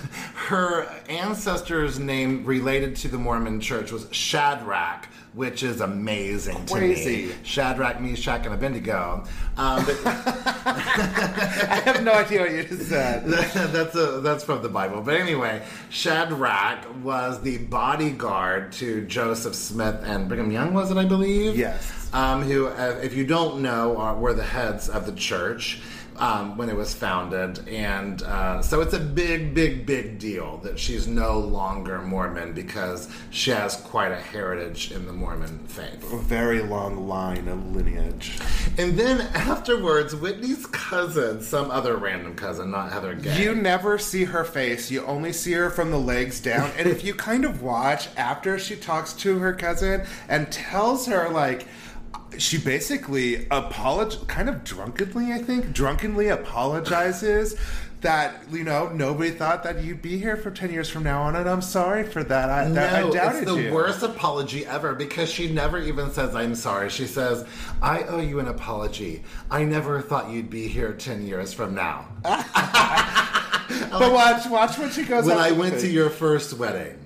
her ancestor's name related to the Mormon Church was Shadrach, which is amazing Crazy. to me. Shadrach, Meshach, and Abednego. Um, but *laughs* I have no idea what you just said. *laughs* that's a, that's from the Bible. But anyway, Shadrach was the bodyguard to Joseph Smith and Brigham Young, was it? I believe. Yes. Um, who, uh, if you don't know, are, were the heads of the church. Um, when it was founded, and uh, so it's a big, big, big deal that she's no longer Mormon because she has quite a heritage in the Mormon faith. A very long line of lineage. And then afterwards, Whitney's cousin, some other random cousin, not Heather Gay. You never see her face. You only see her from the legs down. And if you kind of watch after she talks to her cousin and tells her, like, she basically apolog kind of drunkenly, I think, drunkenly apologizes that, you know, nobody thought that you'd be here for 10 years from now on, and I'm sorry for that. I, that, I no, doubted it's the you. worst apology ever because she never even says I'm sorry. She says, "I owe you an apology. I never thought you'd be here ten years from now *laughs* But watch, watch when she goes when I went to your first wedding."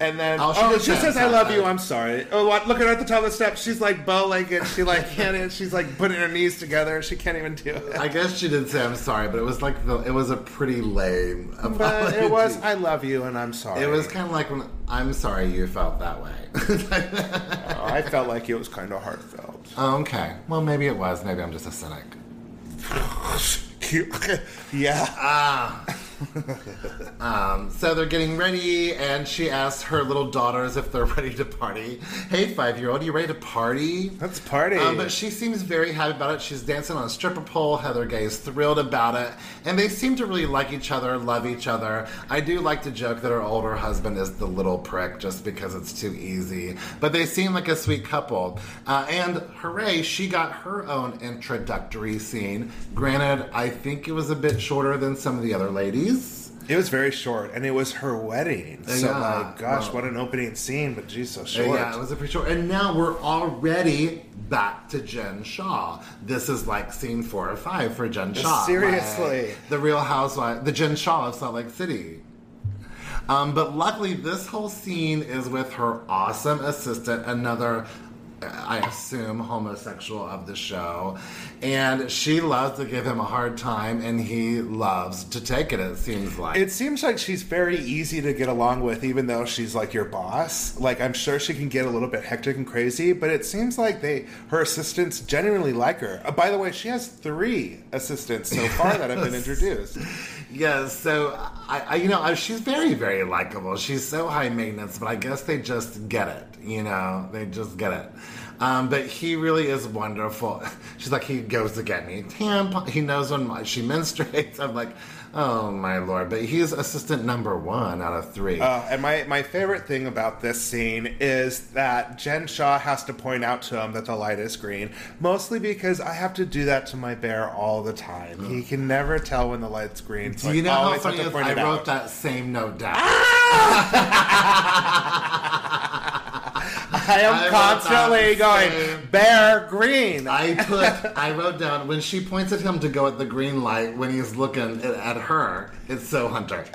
And then Oh, she oh, she says, "I love you." Uh, I'm sorry. Oh, what? Look at her at the top of the steps. She's like bow-legged. She like *laughs* can't. She's like putting her knees together. She can't even do it. I guess she did say I'm sorry, but it was like the, it was a pretty lame apology. But it was, "I love you" and I'm sorry. It was kind of like when I'm sorry you felt that way. *laughs* Oh, I felt like it was kind of heartfelt. Oh, okay, well maybe it was. Maybe I'm just a cynic. *laughs* yeah. *laughs* Um, so they're getting ready, and she asks her little daughters if they're *laughs* ready to party. Hey, five year old, you ready to party? Let's party. Um, but she seems very happy about it. She's dancing on a stripper pole. Heather Gay is thrilled about it. And they seem to really like each other, love each other. I do like to joke that her older husband is the little prick just because it's too easy. But they seem like a sweet couple. Uh, and hooray, she got her own introductory scene. Granted, I think it was a bit shorter than some of the other ladies. It was very short, and it was her wedding. So, Yeah, like, gosh, what an opening scene! But geez, so Uh, short. Yeah, it was a pretty short. And now we're already back to Jen Shah. This is like scene four or five for Jen Shah. Seriously. Like, the Real Housewife, the Jen Shah of Salt Lake City. Um, but luckily, this whole scene is with her awesome assistant, another, I assume, homosexual of the show. And she loves to give him a hard time, and he loves to take it, it seems like. It seems like she's very easy to get along with, even though she's like your boss. Like I'm sure she can get a little bit hectic and crazy, but it seems like they her assistants genuinely like her. Uh, by the way, she has three assistants so far that have been *laughs* introduced. Yes, so I, I you know, I, she's very, very likable. She's so high maintenance, but I guess they just get it. You know, they just get it. Um, but he really is wonderful. *laughs* She's like, he goes to get me tampon. He knows when my, she menstruates. *laughs* I'm like, Oh my lord! But he's assistant number one out of three. Uh, and my, my favorite thing about this scene is that Jen Shah has to point out to him that the light is green, mostly because I have to do that to my bear all the time. He can never tell when the light's green. So Do you I know how funny to it is? point I wrote out. that same note down. *laughs* *laughs* I am I constantly going, same- bear green. I *laughs* put, I wrote down when she points at him to go at the green light when he's looking at, at her. It's so Hunter. *laughs*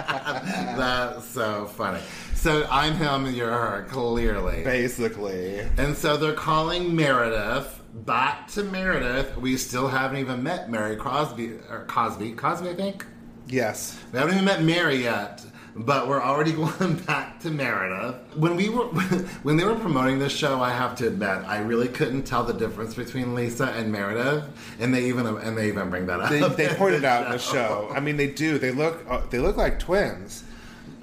That's so funny. So I'm him and you're her, clearly. Basically. And so they're calling Meredith back to Meredith. We still haven't even met Mary Crosby or Cosby. Cosby, I think. Yes. We haven't even met Mary yet, but we're already *laughs* going back to Meredith. When we were *laughs* when they were promoting this show, I have to admit, I really couldn't tell the difference between Lisa and Meredith, and they even and they even bring that up. They, they in pointed out *laughs* in the show. I mean, they do. They look. Uh, they look like twins.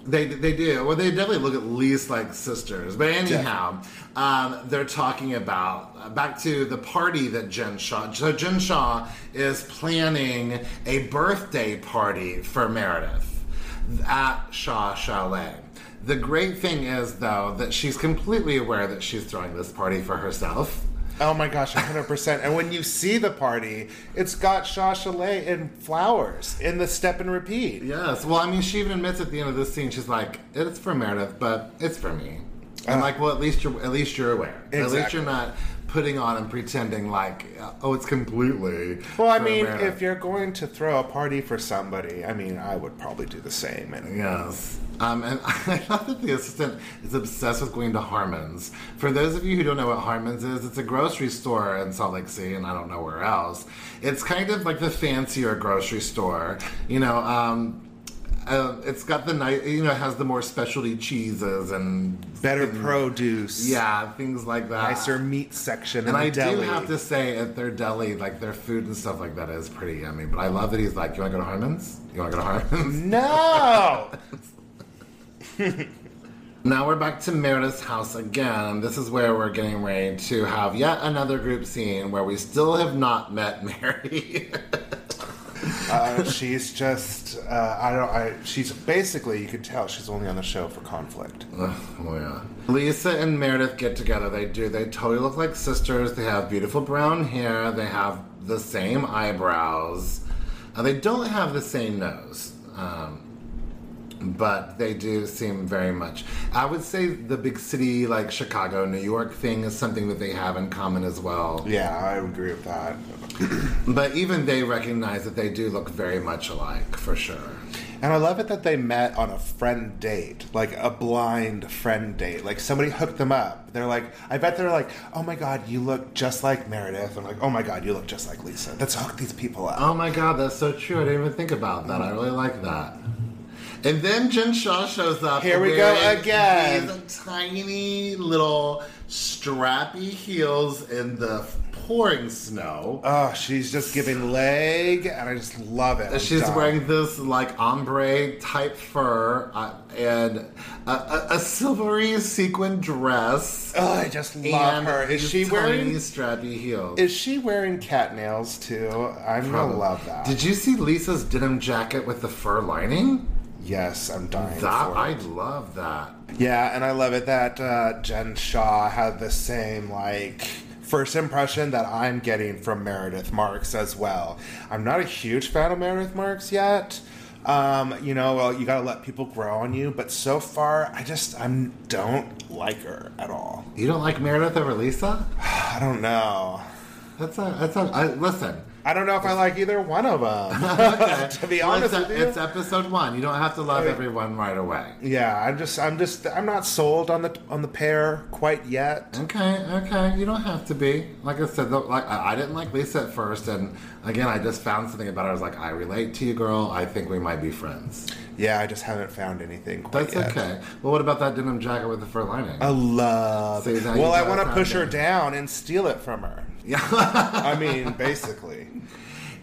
They they do. Well, they definitely look at least like sisters. But anyhow, um, they're talking about uh, back to the party that Jen Shah. So Jen Shah is planning a birthday party for Meredith at Shah Chalet. The great thing is, though, that she's completely aware that she's throwing this party for herself. Oh my gosh, 100%. and when you see the party, it's got Shah Chalet and flowers in the step and repeat. Yes. Well, I mean, she even admits at the end of this scene, she's like, "It's for Meredith, but it's for me." I'm Uh, like, "Well, at least you're at least you're aware. At least you're not putting on and pretending like, oh, it's completely." Well, I mean, Meredith." if you're going to throw a party for somebody, I mean, I would probably do the same. And Yes. Um, and *laughs* I thought that the assistant is obsessed with going to Harmon's. For those of you who don't know what Harmon's is, it's a grocery store in Salt Lake City, and I don't know where else. It's kind of like the fancier grocery store. You know, um, uh, it's got the nice, you know, it has the more specialty cheeses and better and- produce. yeah, things like that. Nicer meat section And in I deli. do have to say, at their deli, like their food and stuff like that is pretty yummy. But I love that he's like, "You want to go to Harmon's? You want to go to Harmon's?" *laughs* No! *laughs* Now we're back to Meredith's house again. This is where we're getting ready to have yet another group scene where we still have not met Mary. *laughs* uh, she's just, uh, I don't, I, she's basically, you can tell she's only on the show for conflict. Ugh, oh yeah. Lisa and Meredith get together. They do. They totally look like sisters. They have beautiful brown hair. They have the same eyebrows. Uh, they don't have the same nose. Um, but they do seem very much. I would say the big city like Chicago, New York thing is something that they have in common as well. Yeah, I agree with that. *clears throat* But even they recognize that they do look very much alike, for sure. And I love it that they met on a friend date, like a blind friend date. Like somebody hooked them up. They're like, I bet they're like, oh my god, you look just like Meredith. I'm like, oh my god, you look just like Lisa. Let's hook these people up. Oh my god, that's so true. I didn't even think about that. I really like that. And then Jen Shah shows up. Here we go again. These tiny little strappy heels in the pouring snow. Oh, she's just giving leg, and I just love it. I'm She's done. wearing this like ombre type fur uh, and a, a, a silvery sequin dress. Oh, I just love her. Is she tiny wearing? strappy heels? Is she wearing cat nails too? I'm gonna love that. Did you see Lisa's denim jacket with the fur lining? Yes, I'm dying That for I love that. Yeah, and I love it that uh, Jen Shah had the same like first impression that I'm getting from Meredith Marks as well. I'm not a huge fan of Meredith Marks yet. Um, you know, well, you gotta let people grow on you, but so far, I just I don't like her at all. You don't like Meredith over Lisa? *sighs* I don't know. That's a that's a I, listen. I don't know if I like either one of them. *laughs* *laughs* to be Well, honest it's, you, it's episode one. You don't have to love Right. everyone right away. yeah, I'm just, I'm just, I'm not sold on the on the pair quite yet. Okay, okay. You don't have to be. Like I said, though, like I, I didn't like Lisa at first, and again, I just found something about her. I was like, I relate to you, girl. I think we might be friends. Yeah, I just haven't found anything quite That's yet. okay. Well, what about that denim jacket with the fur lining? I love See, it. now you Well, I want to push her down and steal it from her. Yeah. *laughs* I mean, basically.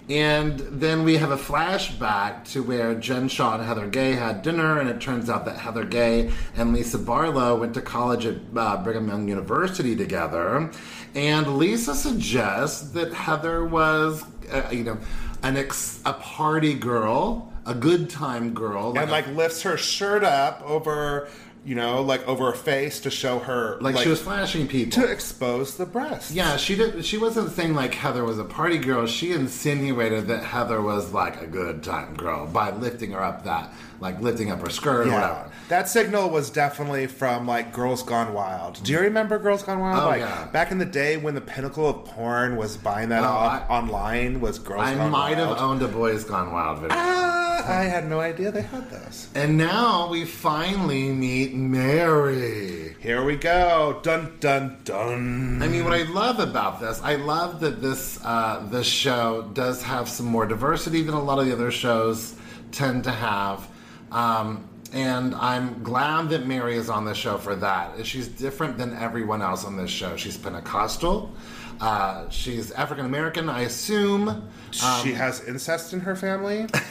And then we have a flashback to where Jen Shah and Heather Gay had dinner, and it turns out that Heather Gay and Lisa Barlow went to college at uh, Brigham Young University together. And Lisa suggests that Heather was, uh, you know, an ex- a party girl, a good time girl, and like lifts her shirt up over, you know, like over her face to show her, like, she was flashing people. to expose the breast. yeah, she did. She wasn't saying like Heather was a party girl. She insinuated that Heather was like a good time girl by lifting her up that, like lifting up her skirt or whatever. That signal was definitely from like Girls Gone Wild. Do you remember Girls Gone Wild? Oh, like yeah. back in the day when the pinnacle of porn was buying that Oh, off I- online was Girls I Gone might Wild. have owned a Boys Gone Wild video. Ah, I had no idea they had those. And now we finally meet Mary. Here we go. Dun dun dun. I mean, what I love about this, I love that this uh, this show does have some more diversity than a lot of the other shows tend to have. Um, and I'm glad that Mary is on the show for that. She's different than everyone else on this show. She's Pentecostal. Uh, she's African American, I assume. she has incest in her family. *laughs*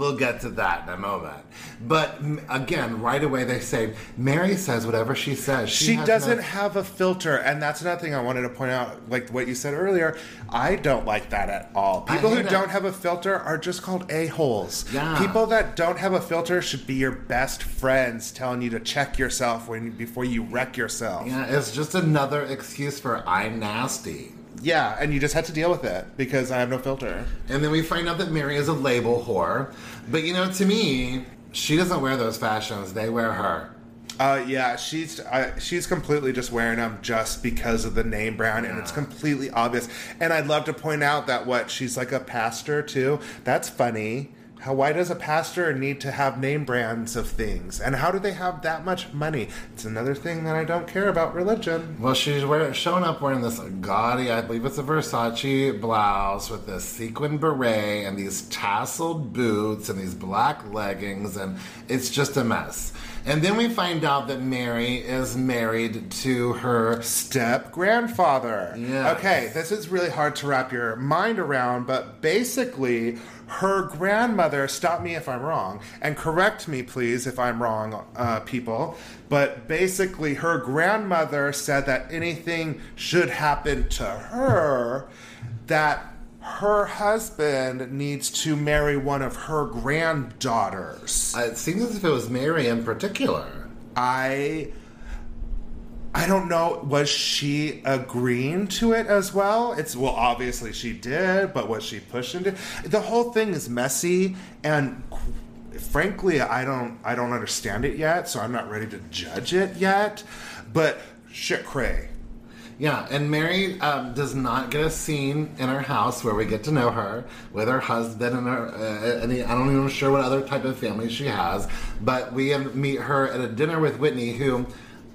We'll get to that in a moment. But m- again, right away they say Mary says whatever she says. She has doesn't no- have a filter, and that's another thing I wanted to point out. Like what you said earlier, I don't like that at all. I People who hate it. don't have a filter are just called a holes. Yeah. People that don't have a filter should be your best friends, telling you to check yourself when before you wreck yourself. Yeah, it's just another excuse for I'm nasty. Yeah, and you just had to deal with it because I have no filter. And then we find out that Mary is a label whore. But you know, to me, she doesn't wear those fashions, they wear her. Uh, yeah, she's uh, she's completely just wearing them just because of the name brand, and it's completely obvious. And I'd love to point out that what she's like a pastor too. That's funny. How why does a pastor need to have name brands of things, and how do they have that much money? It's another thing that I don't care about religion. Well, she's wearing, showing up wearing this gaudy, I believe it's a Versace blouse with this sequin beret and these tasseled boots and these black leggings, and it's just a mess. And then we find out that Mary is married to her Step grandfather. Yes. Okay, this is really hard to wrap your mind around, but basically, her grandmother, stop me if I'm wrong, and correct me, please, if I'm wrong, uh, people. But basically, her grandmother said that anything should happen to her, that her husband needs to marry one of her granddaughters. It seems as if it was Mary in particular. I I don't know was she agreeing to it as well? It's well obviously she did, but was she pushing it? The whole thing is messy and frankly I don't I don't understand it yet, so I'm not ready to judge it yet. But shit cray. Yeah, and Mary um, does not get a scene in her house where we get to know her with her husband and her. Uh, and I don't even know sure what other type of family she has, but we meet her at a dinner with Whitney, who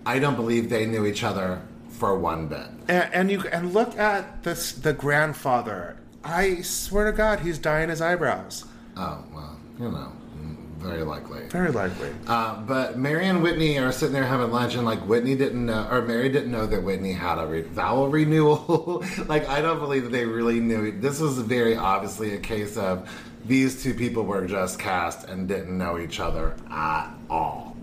I don't believe they knew each other for one bit. And, and you and look at this the grandfather. I swear to God, he's dyeing his eyebrows. Oh well, you know, very likely. Very likely. Uh, but Mary and Whitney are sitting there having lunch, and like Whitney didn't know, or Mary didn't know that Whitney had a re- vowel renewal. *laughs* like I don't believe that they really knew. This was very obviously a case of these two people were just cast and didn't know each other at all.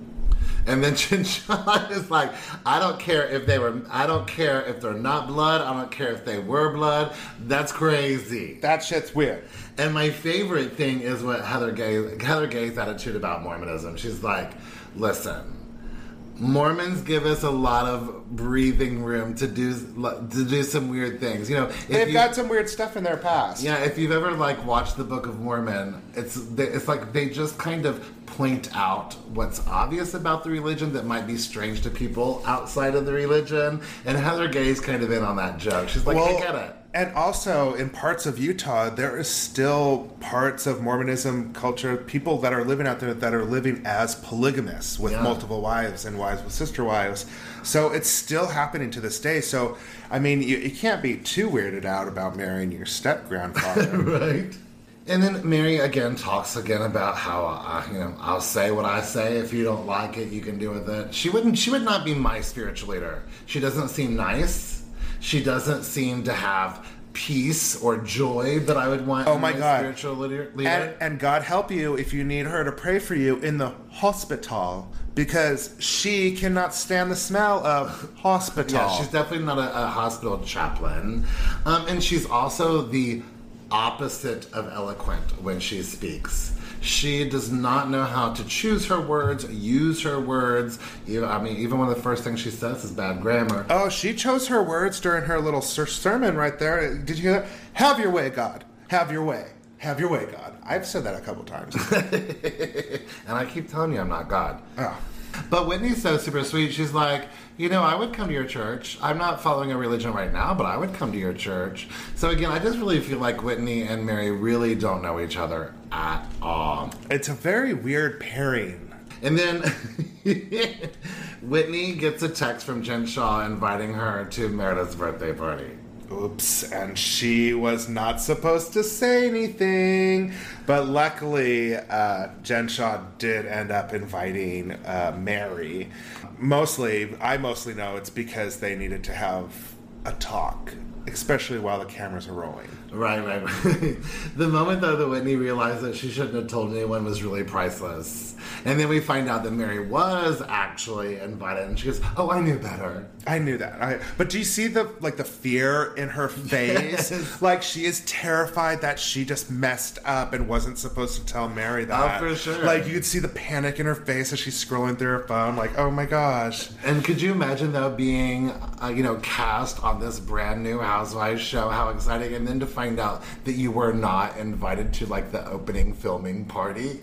And then *laughs* Chinchilla is like, I don't care if they were, I don't care if they're not blood, I don't care if they were blood. That's crazy. That shit's weird. And my favorite thing is what Heather Gay Heather Gay's attitude about Mormonism. She's like, listen, Mormons give us a lot of breathing room to do to do some weird things. You know, if They've you- got some weird stuff in their past. yeah, if you've ever like watched the Book of Mormon, it's it's like they just kind of point out what's obvious about the religion that might be strange to people outside of the religion. And Heather Gay's kind of in on that joke. She's like, I get it. And also, in parts of Utah, there is still parts of Mormonism culture, people that are living out there that are living as polygamists with Yeah. multiple wives and wives with sister wives. So it's still happening to this day. So, I mean, you, you can't be too weirded out about marrying your step grandfather. *laughs* right? And then Mary again talks again about how uh, you know I'll say what I say. If you don't like it, you can do with it. She wouldn't. She would not be my spiritual leader. She doesn't seem nice. She doesn't seem to have peace or joy that I would want. Oh in my God. spiritual leader. leader. and, and God help you if you need her to pray for you in the hospital because she cannot stand the smell of hospital. *laughs* Yeah, she's definitely not a, a hospital chaplain. Um, and she's also the opposite of eloquent when she speaks. She does not know how to choose her words, use her words. Even, I mean, even one of the first things she says is bad grammar. Oh, she chose her words during her little ser- sermon right there. Did you hear that? Have your way, God. Have your way. Have your way, God. I've said that a couple times. *laughs* and I keep telling you I'm not God. oh. But Whitney's so super sweet. She's like, you know, I would come to your church. I'm not following a religion right now, but I would come to your church. So again, I just really feel like Whitney and Mary really don't know each other at all. It's a very weird pairing. And then *laughs* Whitney gets a text from Jen Shah inviting her to Meredith's birthday party. Oops, and she was not supposed to say anything. But luckily, uh, Jen Shah did end up inviting uh, Mary. Mostly, I mostly know it's because they needed to have a talk, especially while the cameras are rolling. Right, right, right. *laughs* the moment though that Whitney realized that she shouldn't have told anyone was really priceless. And then we find out that Mary was actually invited, and she goes, "Oh, I knew better." I knew that. I, but do you see the like the fear in her *laughs* face? Yes. Like she is terrified that she just messed up and wasn't supposed to tell Mary that. Oh, for sure. Like you could see the panic in her face as she's scrolling through her phone. Like, oh my gosh. And could you imagine though being, uh, you know, cast on this brand new Housewives show? How exciting! And then to find out that you were not invited to like the opening filming party. *laughs* *laughs*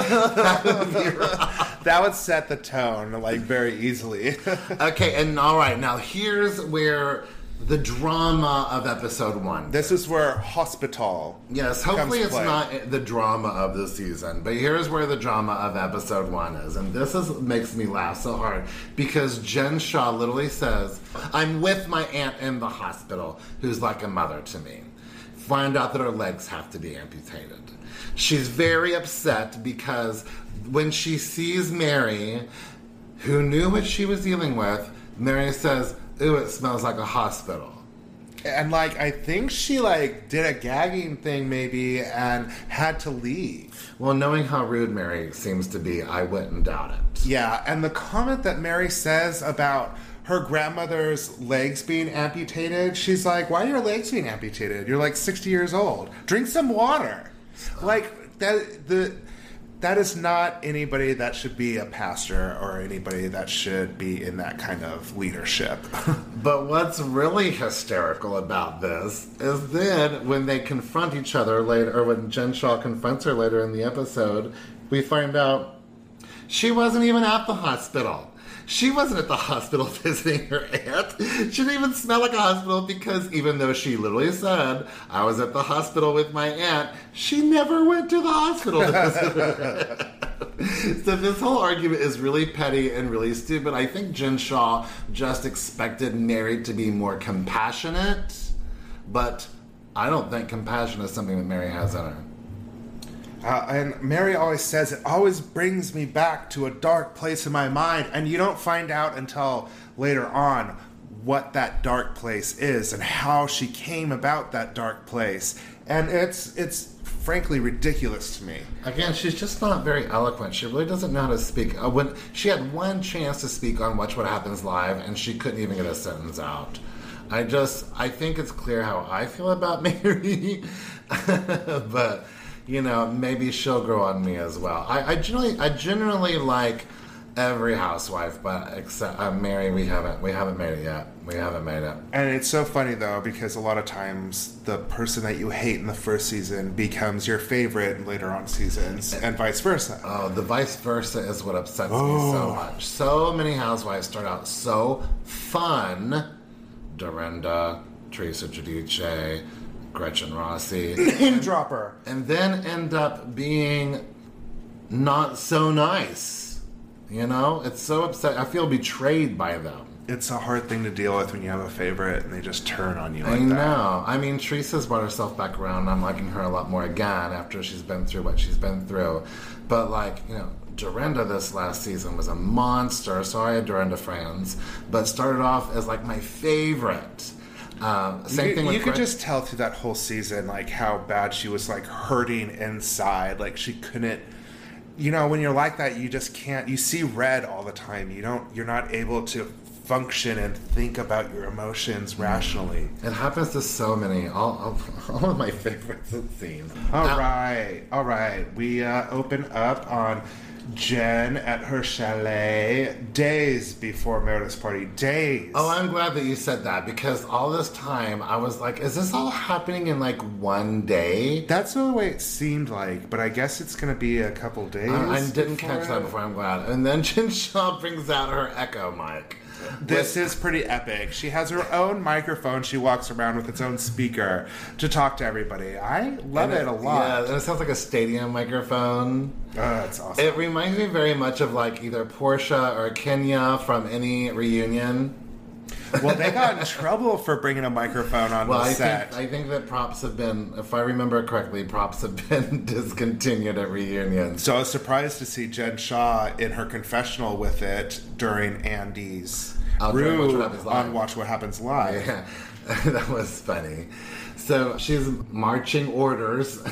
*laughs* That would set the tone like very easily. *laughs* okay, and all right, now here's where the drama of episode one. this is where hospital. Yes, hopefully it's play. not the drama of the season, but here's where the drama of episode one is, and this is makes me laugh so hard because Jen Shah literally says, "I'm with my aunt in the hospital, who's like a mother to me." Find out that her legs have to be amputated. She's very upset because when she sees Mary, who knew what she was dealing with, Mary says, "Ooh, it smells like a hospital." And like I think she like did a gagging thing maybe and had to leave. Well, knowing how rude Mary seems to be, I wouldn't doubt it. Yeah, and the comment that Mary says about her grandmother's legs being amputated, she's like, "Why are your legs being amputated? You're like 60 years old. Drink some water." Like that the that is not anybody that should be a pastor or anybody that should be in that kind of leadership. *laughs* But what's really hysterical about this is then when they confront each other later, or when Jen Shah confronts her later in the episode, we find out she wasn't even at the hospital. She wasn't at the hospital *laughs* visiting her aunt. She didn't even smell like a hospital because even though she literally said, I was at the hospital with my aunt, she never went to the hospital to visit her. *laughs* *laughs* So this whole argument is really petty and really stupid. I think Jen Shah just expected Mary to be more compassionate, but I don't think compassion is something that Mary has in her. Uh, and Mary always says it always brings me back to a dark place in my mind, and you don't find out until later on what that dark place is and how she came about that dark place, and it's it's frankly ridiculous to me. Again, she's just not very eloquent. She really doesn't know how to speak. Uh, when she had one chance to speak on Watch What Happens Live, and she couldn't even get a sentence out. I just, I think it's clear how I feel about *laughs* Mary, *laughs* but you know, maybe she'll grow on me as well. I, I generally, I generally like every housewife, but except uh, Mary, we haven't, we haven't made it yet. We haven't made it. And it's so funny though because a lot of times the person that you hate in the first season becomes your favorite later on seasons, and vice versa. Oh, the vice versa is what upsets me so much. So many housewives start out so fun. Dorinda, Teresa Giudice, Gretchen Rossi, *clears throat* Name dropper. and then end up being not so nice. You know, it's so upset. I feel betrayed by them. It's a hard thing to deal with when you have a favorite and they just turn on you like I that. know. I mean, Teresa's brought herself back around. I'm liking her a lot more again after she's been through what she's been through. But like, you know, Dorinda this last season was a monster. Sorry, Dorinda friends, but started off as like my favorite. Um, same you, thing with you could just tell through that whole season like how bad she was like hurting inside like she couldn't you know when you're like that you just can't you see red all the time you don't you're not able to function and think about your emotions rationally. It happens to so many. All, all, *laughs* all of my favorites it seems. All Now- right, all right. We uh, open up on Jen at her chalet days before Meredith's party. Days. Oh, I'm glad that you said that because all this time I was like, is this all happening in like one day? That's the way it seemed like, but I guess it's going to be a couple days. I, I didn't catch that before. I'm glad. And then *laughs* Jen Shah brings out her Echo mic. This is pretty epic. She has her own microphone. She walks around with its own speaker to talk to everybody. I love And it a lot. Yeah, and it sounds like a stadium microphone. Oh, that's awesome. It reminds me very much of like either Portia or Kenya from any reunion. Well, they got in trouble for bringing a microphone on Well, the I set. think I think that props have been, if I remember correctly, props have *laughs* been discontinued at reunions. So I was surprised to see Jen Shah in her confessional with it during Andy's during Rue What on Watch What Happens Live. Yeah, *laughs* that was funny. So she's marching orders. *laughs*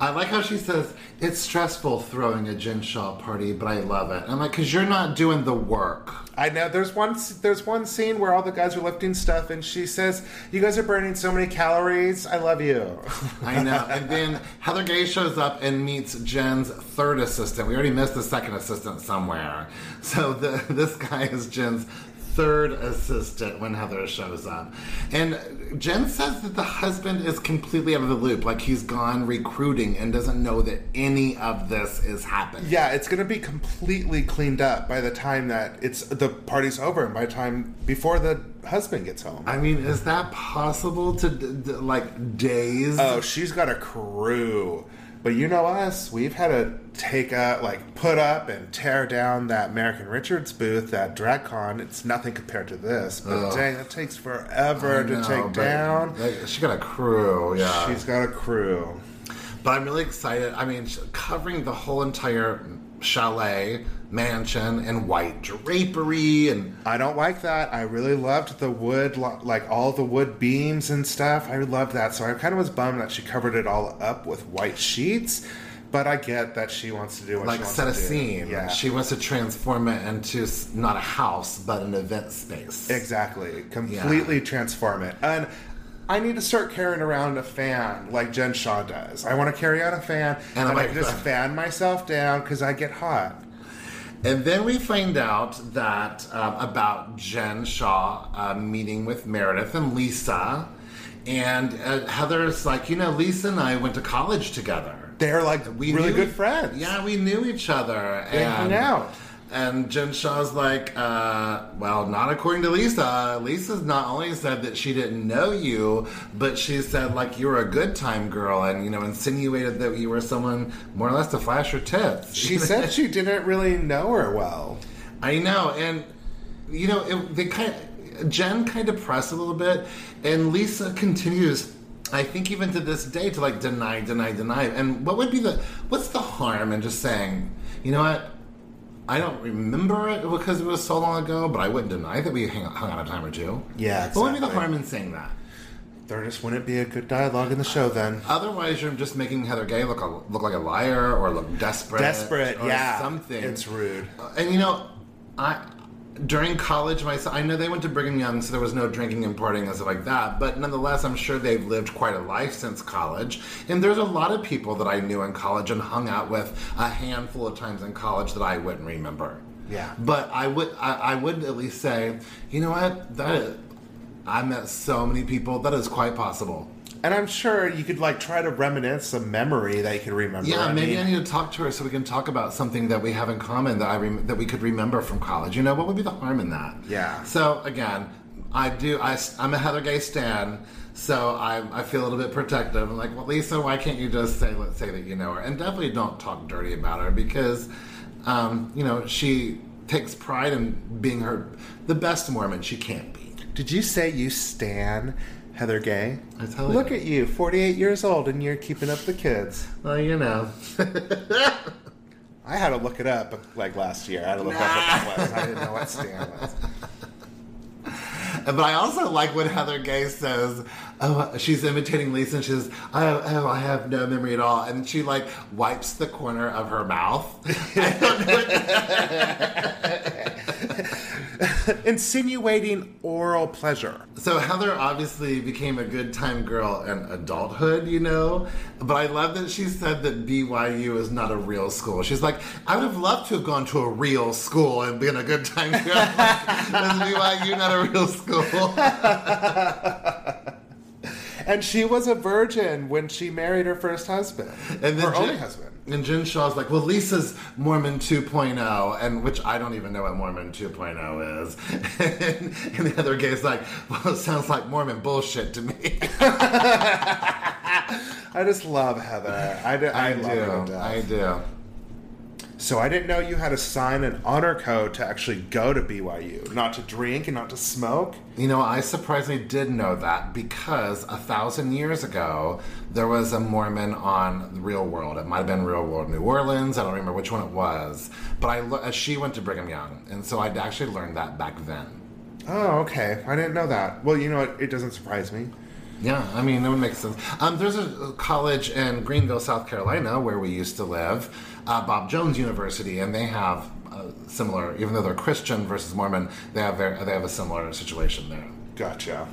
I like how she says it's stressful throwing a Jen Shah party, but I love it. I'm like, because you're not doing the work. I know there's one there's one scene where all the guys are lifting stuff and she says, "You guys are burning so many calories. I love you." *laughs* I know. and then Heather Gay shows up and meets Jen's third assistant. We already missed the second assistant somewhere. So the, *laughs* this guy is Jen's third assistant when Heather shows up. And Jen says that the husband is completely out of the loop. Like he's gone recruiting and doesn't know that any of this is happening. yeah, it's going to be completely cleaned up by the time that it's the party's over and by the time before the husband gets home. I mean, is that possible to like days? Oh, she's got a crew. But you know us, we've had to take up, like put up and tear down that American Richards booth at DragCon. It's nothing compared to this. But Ugh. dang, it takes forever I to know, take down. like, she got a crew, yeah. She's got a crew. But I'm really excited. I mean, covering the whole entire chalet, mansion, and white drapery, and I don't like that. I really loved the wood, like all the wood beams and stuff. I loved that. So I kind of was bummed that she covered it all up with white sheets. But I get that she wants to do what like she wants set a scene. Yeah, She wants to transform it into not a house, but an event space. Exactly. Completely transform it. And I need to start carrying around a fan like Jen Shah does. I want to carry out a fan And and, I just *laughs* fan myself down because I get hot. And then we find out that um, about Jen Shah uh, meeting with Meredith and Lisa. And uh, Heather's like, you know, Lisa and I went to college together. They're like We really knew- good friends. Yeah, we knew each other. They and, hung out. And Jen Shah's like, uh, well, not according to Lisa. Lisa's not only said that she didn't know you, but she said like you were a good time girl, and you know insinuated that you were someone more or less to flash her tits. She said she didn't really know her well. I know, and you know, it, they kind of, Jen kind of pressed a little bit, and Lisa continues. I think even to this day to like deny, deny, deny. And what would be the what's the harm in just saying, you know what? I don't remember it because it was so long ago, but I wouldn't deny that we hung, hung out a time or two. Yeah, What would be the exactly. harm in saying that? There just wouldn't be a good dialogue in the show then. Otherwise, you're just making Heather Gay look a, look like a liar or look desperate. Desperate, or yeah. something. It's rude. Uh, and you know, I during college myself, I know they went to Brigham Young, so there was no drinking and partying and stuff like that. But nonetheless, I'm sure they've lived quite a life since college. And there's a lot of people that I knew in college and hung out with a handful of times in college that I wouldn't remember. Yeah. But I would, I, I would at least say, you know what? That is, I met so many people. That is quite possible. And I'm sure you could like try to reminisce a memory that you can remember. Yeah, I maybe mean, I need to talk to her so we can talk about something that we have in common that I rem- that we could remember from college. You know, what would be the harm in that? Yeah. So again, I do. I, am a Heather Gay stan, so I, I feel a little bit protective. I'm like, well, Lisa, why can't you just say, let's say that you know her, and definitely don't talk dirty about her because, um, you know, she takes pride in being her the best Mormon she can be. Did you say you stan Heather Gay? I tell Look you. at you, 48 years old, and you're keeping up the kids. Well, you know. *laughs* I had to look it up like last year. I had to look up what that was. I didn't know what stan was. *laughs* But I also like when Heather Gay says, "Oh, she's imitating Lisa," and she says, "Oh, oh, I have no memory at all," and she like wipes the corner of her mouth. *laughs* I don't know. insinuating oral pleasure. So Heather obviously became a good time girl in adulthood, you know. But I love that she said that BYU is not a real school. She's like, I would have loved to have gone to a real school and been a good time girl. *laughs* is BYU not a real school? *laughs* And she was a virgin when she married her first husband, And then her Jen, only husband. And Jen Shah's like, well, Lisa's Mormon 2.0, and which I don't even know what Mormon 2.0 is. *laughs* and, and the other guy's like, well, it sounds like Mormon bullshit to me. *laughs* I just love Heather. I, do, I, love do. I do. So I didn't know you had to sign an honor code to actually go to BYU, not to drink and not to smoke. You know, I surprisingly did know that because a thousand years ago, there was a Mormon on the Real World. It might have been Real World New Orleans. I don't remember which one it was. But I, she went to Brigham Young, and so I'd actually learned that back then. Oh, okay. I didn't know that. Well, you know what? It doesn't surprise me. Yeah, I mean, that would make sense. Um, there's a college in Greenville, South Carolina, where we used to live, uh, Bob Jones University, and they have similar. Even though they're Christian versus Mormon, they have very, they have a similar situation there. Gotcha.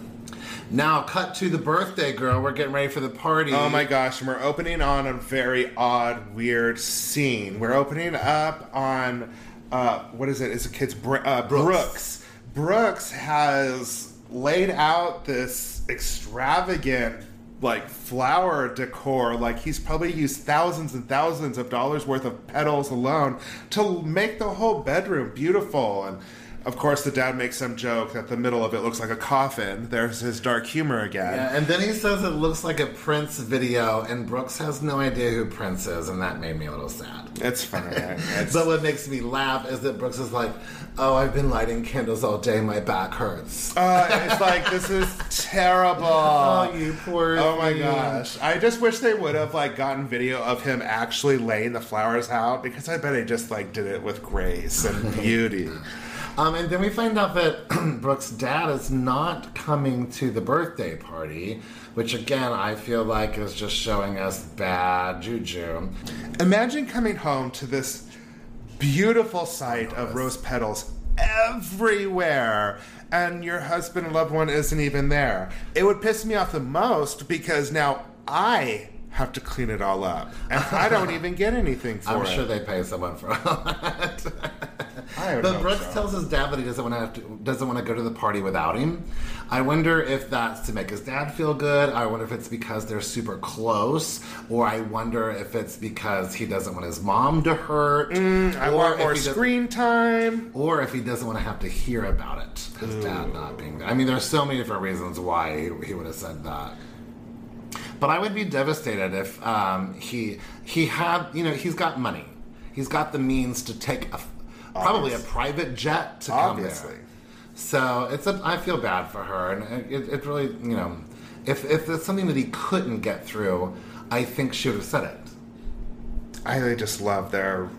Now, cut to the birthday girl. We're getting ready for the party. Oh my gosh, and we're opening on a very odd, weird scene. We're opening up on uh, what is it? It's a kid's Br- uh, Brooks. Brooks. Brooks has laid out this extravagant like flower decor like he's probably used thousands and thousands of dollars worth of petals alone to make the whole bedroom beautiful and of course the dad makes some joke that the middle of it looks like a coffin there's his dark humor again Yeah, and then he says it looks like a Prince video, and Brooks has no idea who Prince is, and that made me a little sad. It's funny. *laughs* It's, But what makes me laugh is that Brooks is like, "Oh, I've been lighting candles all day. My back hurts." uh, it's like this is terrible. Oh, you poor Oh my thing. gosh! I just wish they would have like gotten video of him actually laying the flowers out because I bet he just like did it with grace and *laughs* beauty. Um, and then we find out that *clears throat* Brooks' dad is not coming to the birthday party, which again I feel like is just showing us bad juju. Imagine coming home to this beautiful sight of rose petals everywhere and your husband and loved one isn't even there. It would piss me off the most because now I have to clean it all up and I don't *laughs* even get anything for it. I'm sure they pay someone for all that. But Brooks so. tells his dad that he doesn't want to have to, doesn't want to go to the party without him. I wonder if that's to make his dad feel good. I wonder if it's because they're super close, or I wonder if it's because he doesn't want his mom to hurt. Mm, I or want more screen time. or if he doesn't want to have to hear about it, his dad not being there. I mean, there's so many different reasons why he, he would have said that. But I would be devastated if um, he he had you know he's got money, he's got the means to take a probably a private jet to come Obviously. there. So it's a I feel bad for her, and it, it really you know if if it's something that he couldn't get through, I think she would have said it. I just love their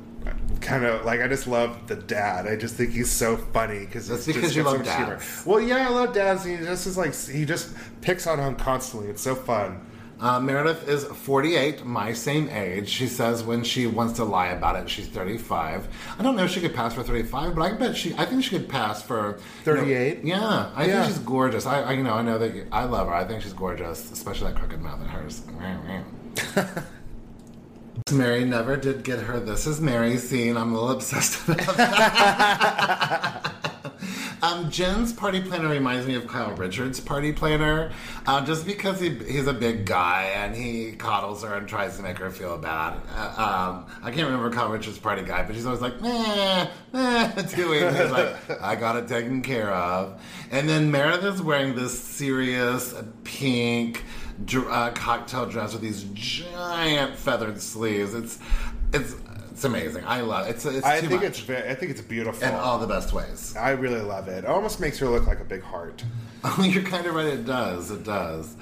kind of like I just love the dad. I just think he's so funny because That's because you love dads. Well, yeah, I love dads. He just is like he just picks on him constantly. It's so fun. Uh, Meredith is 48, my same age. She says when she wants to lie about it, she's 35. I don't know if she could pass for 35, but I bet she. I think she could pass for you know- 38? yeah, I Yeah. think she's gorgeous. I, I, you know, I know that you, I love her. I think she's gorgeous, especially that crooked mouth of hers. *laughs* Mary never did get her "This Is Mary" scene. I'm a little obsessed about that. *laughs* Um, Jen's party planner reminds me of Kyle Richards' party planner, uh, just because he, he's a big guy and he coddles her and tries to make her feel bad. Uh, um, I can't remember Kyle Richards' party guy, but he's always like, meh, *laughs* to him. He's like, I got it taken care of. And then Meredith is wearing this serious pink uh, cocktail dress with these giant feathered sleeves. It's it's it's amazing. I love it. It's, it's I think much. it's very, I think it's beautiful. in all the best ways. I really love it. It almost makes her look like a big heart. *laughs* Oh, you're kind of right. It does. It does.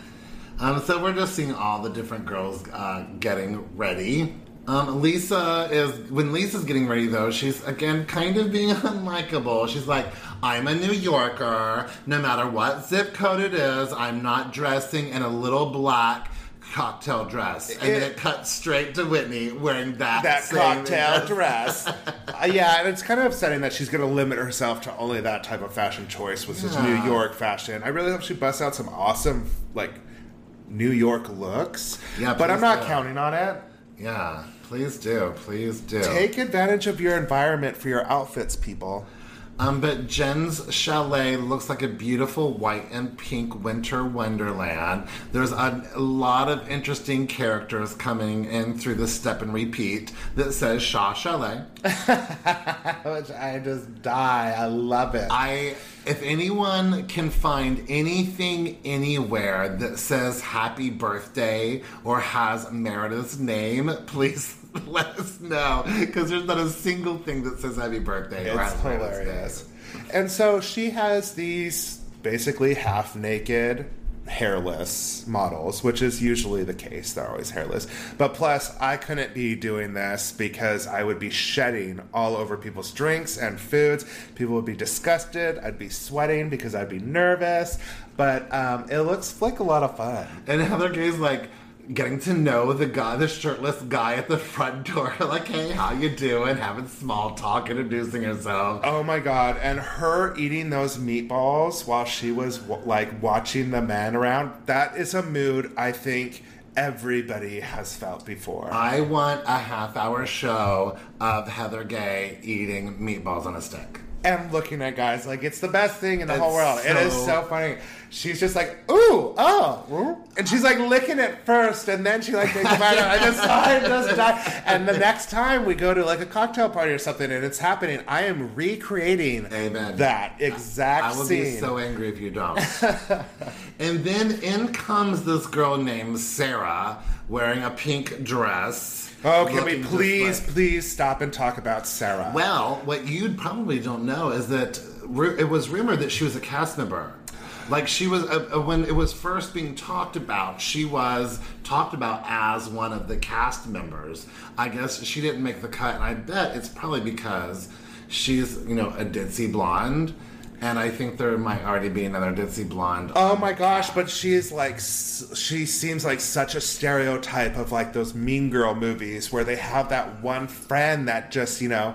Um, so we're just seeing all the different girls uh, getting ready. Um, Lisa is when Lisa's getting ready though. She's again kind of being *laughs* unlikable. She's like, "I'm a New Yorker. No matter what zip code it is, I'm not dressing in a little black." Cocktail dress, and then It- it cuts straight to Whitney wearing that That cocktail dress. *laughs* Uh, yeah, and it's kind of upsetting that she's going to limit herself to only that type of fashion choice, which is New York fashion. I really hope she busts out some awesome, like, New York looks. Yeah, but I'm not do. counting on it. Yeah, please do, please do. Take advantage of your environment for your outfits, people. Um, but Jen's chalet looks like a beautiful white and pink winter wonderland. There's a, lot of interesting characters coming in through the step and repeat that says Shah Chalet. *laughs* Which I just die. I love it. I, if anyone can find anything anywhere that says happy birthday or has Meredith's name, please *laughs* let us know. Because there's not a single thing that says happy birthday It's hilarious. And so she has these basically half naked, hairless models, which is usually the case. They're always hairless. But plus, I couldn't be doing this because I would be shedding all over people's drinks and foods. People would be disgusted. I'd be sweating because I'd be nervous. But um, it looks like a lot of fun. And Heather Gay's like getting to know the guy, the shirtless guy at the front door. *laughs* Like, hey, how you doing? Having small talk, introducing herself. Oh my god! And her eating those meatballs while she was like watching the man around—that is a mood I think everybody has felt before. I want a half hour show of Heather Gay eating meatballs on a stick. and looking at guys like it's the best thing in the It's whole world. it is so- so funny. She's just like, ooh, oh, and she's like licking it first, and then she like takes a bite. I just, I just die. And the next time we go to like a cocktail party or something, and it's happening, I am recreating Amen. that exact I would scene. be so angry if you don't. *laughs* and then in comes this girl named Sarah wearing a pink dress. Oh, can we please, like- please stop and talk about Sarah? Well, what you probably don't know is that it was rumored that she was a cast member. Like she was uh, uh, when it was first being talked about, she was talked about as one of the cast members. I guess she didn't make the cut, and I bet it's probably because she's you know a ditzy blonde, and I think there might already be another ditzy blonde. Oh my gosh, but she's like, she seems like such a stereotype of like those Mean Girl movies where they have that one friend that just, you know,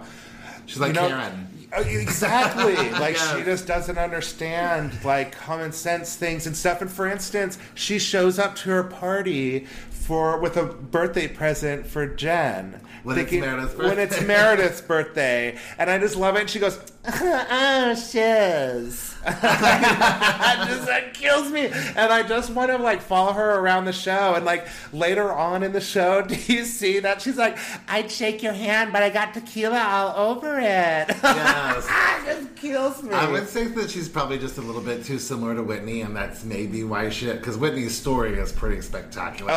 she's like you know- Karen. Uh, Exactly. *laughs* Like she just doesn't understand like common sense things and stuff. And for instance, she shows up to her party for with a birthday present for Jen. When it's Meredith's When it's birthday. Meredith's birthday. And I just love it. And she goes, *laughs* oh, shiz. *laughs* it just that kills me. And I just want to like follow her around the show. And like later on in the show, *laughs* do you see that she's like, I'd shake your hand, but I got tequila all over it. Yes. *laughs* it just kills me. I would say that she's probably just a little bit too similar to Whitney, and that's maybe why she. Because Whitney's story is pretty spectacular.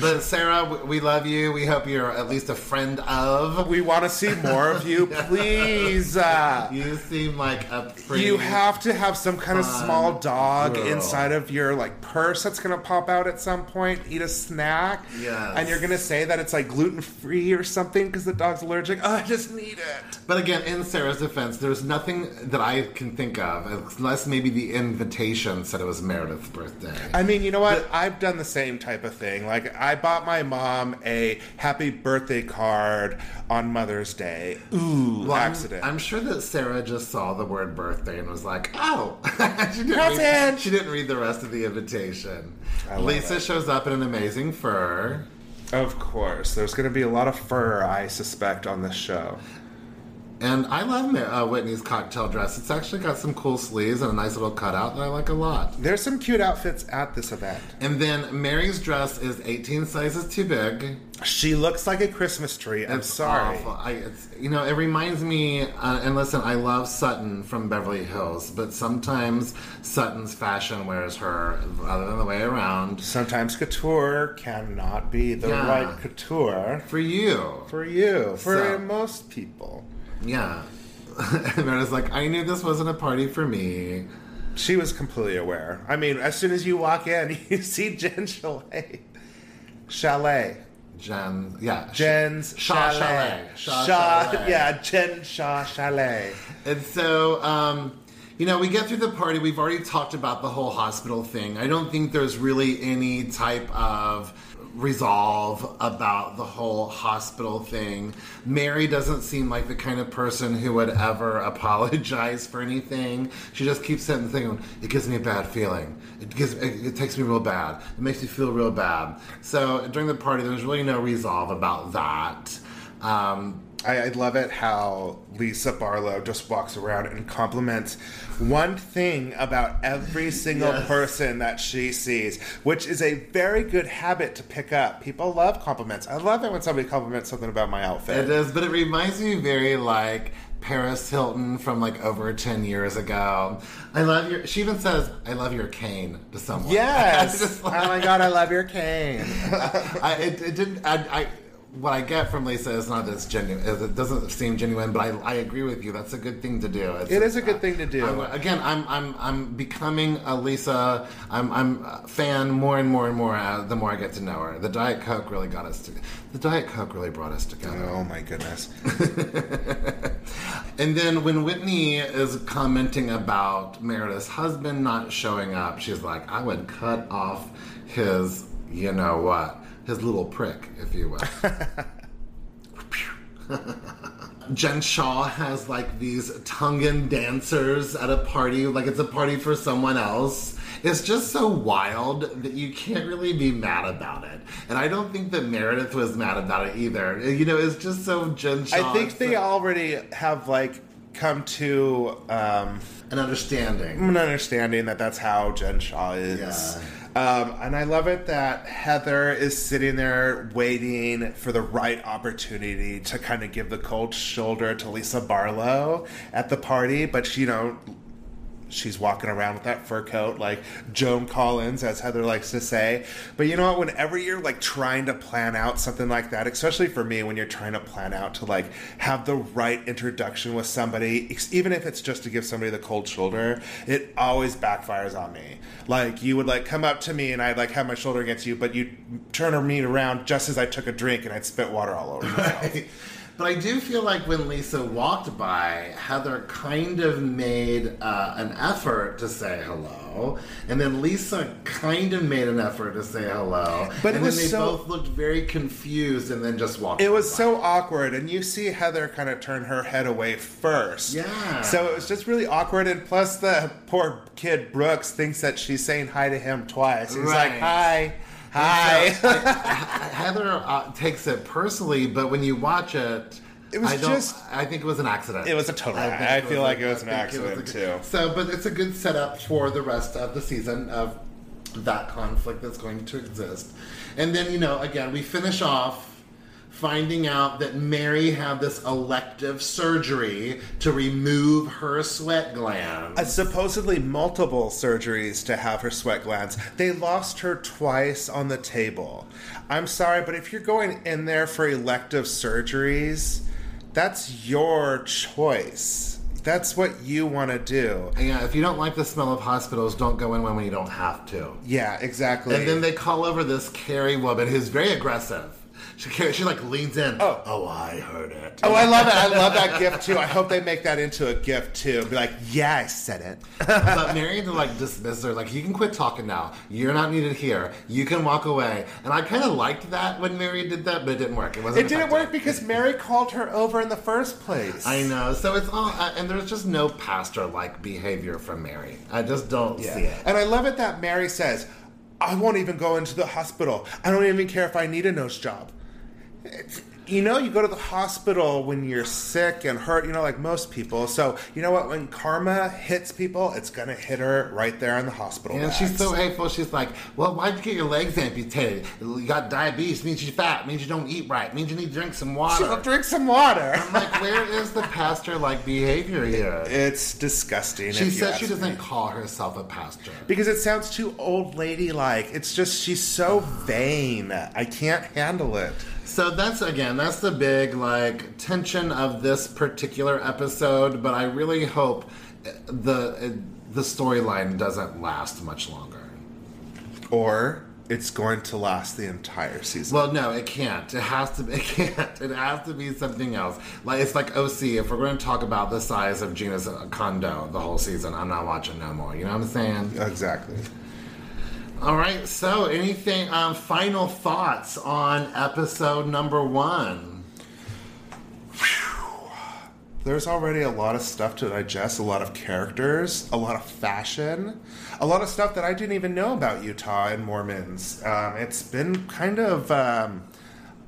but Sarah, we- we love you. We hope you're at least a friend of. we want to see more of you, please. Uh, You seem like a pretty. you have to have some kind of small dog girl. inside of your like purse that's gonna pop out at some point. Eat a snack, Yes. and you're gonna say that it's like gluten free or something because the dog's allergic. Oh, I just need it. But again, in Sarah's defense, there's nothing that I can think of, unless maybe the invitation said it was Meredith's birthday. I mean, you know what? I've done the same type of thing. Like, I bought my mom a happy birthday card on Mother's Day. Ooh, Well, I'm- accident. I'm, sure that Sarah just saw the word birthday and was like, "Oh." *laughs* she, didn't That's read, it. she didn't read the rest of the invitation. Lisa it. shows up in an amazing fur. of course. There's going to be a lot of fur, I suspect, on this show. And I love uh, Whitney's cocktail dress. It's actually got some cool sleeves and a nice little cutout that I like a lot. There's some cute outfits at this event. And then Mary's dress is 18 sizes too big. She looks like a Christmas tree. I'm It's sorry. awful. I, you know, it reminds me, uh, and listen, I love Sutton from Beverly Hills, but sometimes Sutton's fashion wears her other than the way around. Sometimes couture cannot be the Yeah. right couture For you. for you, for So- most people. Yeah. *laughs* and Meredith's like, I knew this wasn't a party for me. She was completely aware. I mean, as soon as you walk in, *laughs* you see Jen Chalet. Chalet. Jen, yeah. Jen's Shah Chalet. Shah, Chalet. yeah, Jen Shah Chalet. And so, um, you know, we get through the party. We've already talked about the whole hospital thing. I don't think there's really any type of resolve about the whole hospital thing. Mary doesn't seem like the kind of person who would ever *laughs* apologize for anything. She just keeps sitting thinking, it gives me a bad feeling. It gives it, it takes me real bad. It makes me feel real bad. So during the party, there's really no resolve about that. Um, I, I love it how Lisa Barlow just walks around and compliments one thing about every single Yes. person that she sees, which is a very good habit to pick up. People love compliments. I love it when somebody compliments something about my outfit. It is, but it reminds me very like Paris Hilton from like over 10 years ago. I love your, she even says, I love your cane to someone. *laughs* Yes. Just oh my god, I love your cane. *laughs* I, it, it didn't, I, I, what I get from Lisa is not as genuine, it doesn't seem genuine, but I, I agree with you. That's a good thing to do. It's, It is a good thing to do. I'm- again, I'm, I'm, I'm becoming a Lisa, I'm, I'm a fan more and more and more uh, the more I get to know her. The Diet Coke really got us to, the Diet Coke really brought us together. oh my goodness. *laughs* And then when Whitney is commenting about Meredith's husband not showing up, she's like, I would cut off his, you know what, his little prick, if you will. *laughs* Jen Shah has like these Tongan dancers at a party, like it's a party for someone else. It's just so wild that you can't really be mad about it. And I don't think that Meredith was mad about it either. You know, it's just so Jen Shah. I think they so- already have like come to um, an understanding. an understanding that that's how Jen Shah is. Yeah. Um, and I love it that Heather is sitting there waiting for the right opportunity to kind of give the cold shoulder to Lisa Barlow at the party, but she, you know, she's walking around with that fur coat like Joan Collins, as Heather likes to say. But you know what? Whenever you're like trying to plan out something like that, especially for me, when you're trying to plan out to like have the right introduction with somebody, even if it's just to give somebody the cold shoulder, it always backfires on me. Like you would like come up to me and I'd like have my shoulder against you, but you'd turn me around just as I took a drink and I'd spit water all over *laughs* myself. But I do feel like when Lisa walked by, Heather kind of made uh, an effort to say hello, and then Lisa kind of made an effort to say hello. But it and was then they so- both looked very confused, and then just walked. It was by. so awkward, and you see Heather kind of turn her head away first. Yeah. So it was just really awkward, and plus the poor kid Brooks thinks that she's saying hi to him twice. He's like, "Hi, hi." So, I- I- Heather uh, takes it personally, but when you watch it. It was I just- I think it was an accident. It was a total- think I feel like it was an I think it accident, a- too. So, but it's a good setup for the rest of the season of that conflict that's going to exist. And then, you know, again, we finish off finding out that Mary had this elective surgery to remove her sweat glands. Uh, supposedly multiple surgeries to have her sweat glands. They lost her twice on the table. I'm sorry, but if you're going in there for elective surgeries, that's your choice. That's what you want to do. yeah, if you don't like the smell of hospitals, don't go in when you don't have to. Yeah, exactly. And then they call over this Carrie woman who's very aggressive. She, she like leans in. Oh. oh, I heard it. Oh, I love it. I love that gift too. I hope they make that into a gift too. Be like, yeah, I said it. *laughs* but Mary to like dismiss her, like you can quit talking now. You're not needed here. You can walk away. And I kind of liked that when Mary did that, but it didn't work. It wasn't. It didn't work because Mary called her over in the first place. I know. So it's all, uh, and there's just no pastor-like behavior from Mary. I just don't see it. And I love it that Mary says, I won't even go into the hospital. I don't even care if I need a nose job. It's, you know, you go to the hospital when you're sick and hurt, you know, like most people. So, you know what? When karma hits people, it's going to hit her right there in the hospital. And she's so hateful. She's like, "Well, why'd you get your legs amputated? You got diabetes. Means you're fat. Means you don't eat right. Means you need to drink some water." She'll drink some water. I'm like, where is the pastor-like behavior here? It's disgusting. She says she doesn't me. call herself a pastor. Because it sounds too old lady like. It's just, she's so vain. I can't handle it. So that's again, that's the big like tension of this particular episode. But I really hope uh, the uh, the storyline doesn't last much longer. Or it's going to last the entire season. Well, no, it can't. It has to. Be, *laughs* It can't. It has to be something else. Like it's like OC. If we're going to talk about the size of Gina's condo the whole season, I'm not watching no more. You know what I'm saying? exactly. All right. So, anything? Um, final thoughts on episode number one? There's already a lot of stuff to digest, a lot of characters, a lot of fashion, a lot of stuff that I didn't even know about Utah and Mormons. Um, it's been kind of um,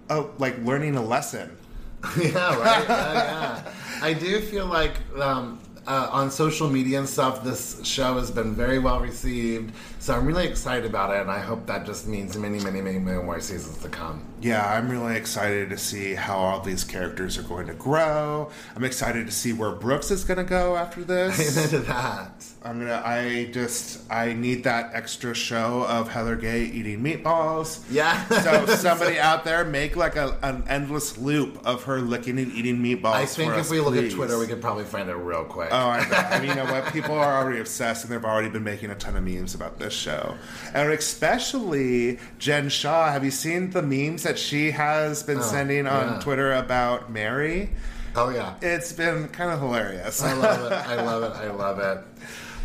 a, like learning a lesson. *laughs* yeah, right. yeah, yeah. I do feel like um, uh, on social media and stuff, this show has been very well received. So I'm really excited about it, and I hope that just means many, many, many, many more seasons to come. Yeah, I'm really excited to see how all these characters are going to grow. I'm excited to see where Brooks is going to go after *laughs* this. Amen to that. I'm gonna. I just. I need that extra show of Heather Gay eating meatballs. Yeah. So *laughs* somebody out there make like a, an endless loop of her licking and eating meatballs. I think if us, we look at. Twitter, we could probably find it real quick. Oh, I know. I mean, you know what? *laughs* People are already obsessed, and they've already been making a ton of memes about this show, and especially Jen Shah. Have you seen the memes that she has been sending on yeah. Twitter about Mary? Oh, yeah. It's been kind of hilarious. I love it. I love it. I love it.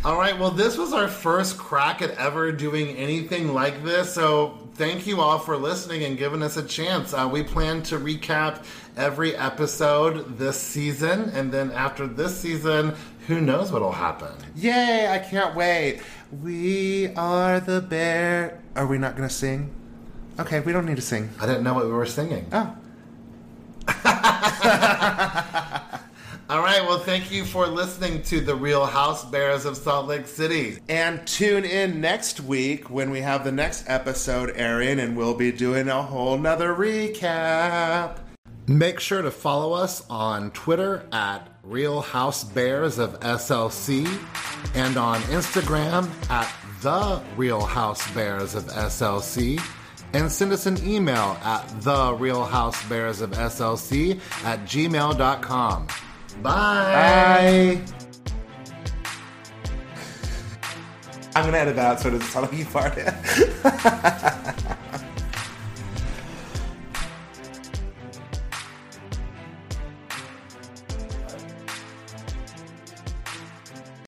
All right. Well, this was our first crack at ever doing anything like this. So thank you all for listening and giving us a chance. Uh, we plan to recap every episode this season. And then after this season, who knows what'll happen? Yay! I can't wait. We are the bear. Are we not going to sing? Okay, we don't need to sing. I didn't know what we were singing. Oh. *laughs* All right. Well, thank you for listening to the Real House Bears of Salt Lake City. And tune in next week when we have the next episode airing, and we'll be doing a whole nother recap. Make sure to follow us on Twitter at Real House Bears of SLC and on Instagram at The Real House Bears of SLC. And send us an email at The Real House Bears of SLC at gmail.com. Bye. Bye. I'm gonna edit that so it doesn't sound like you farted. *laughs*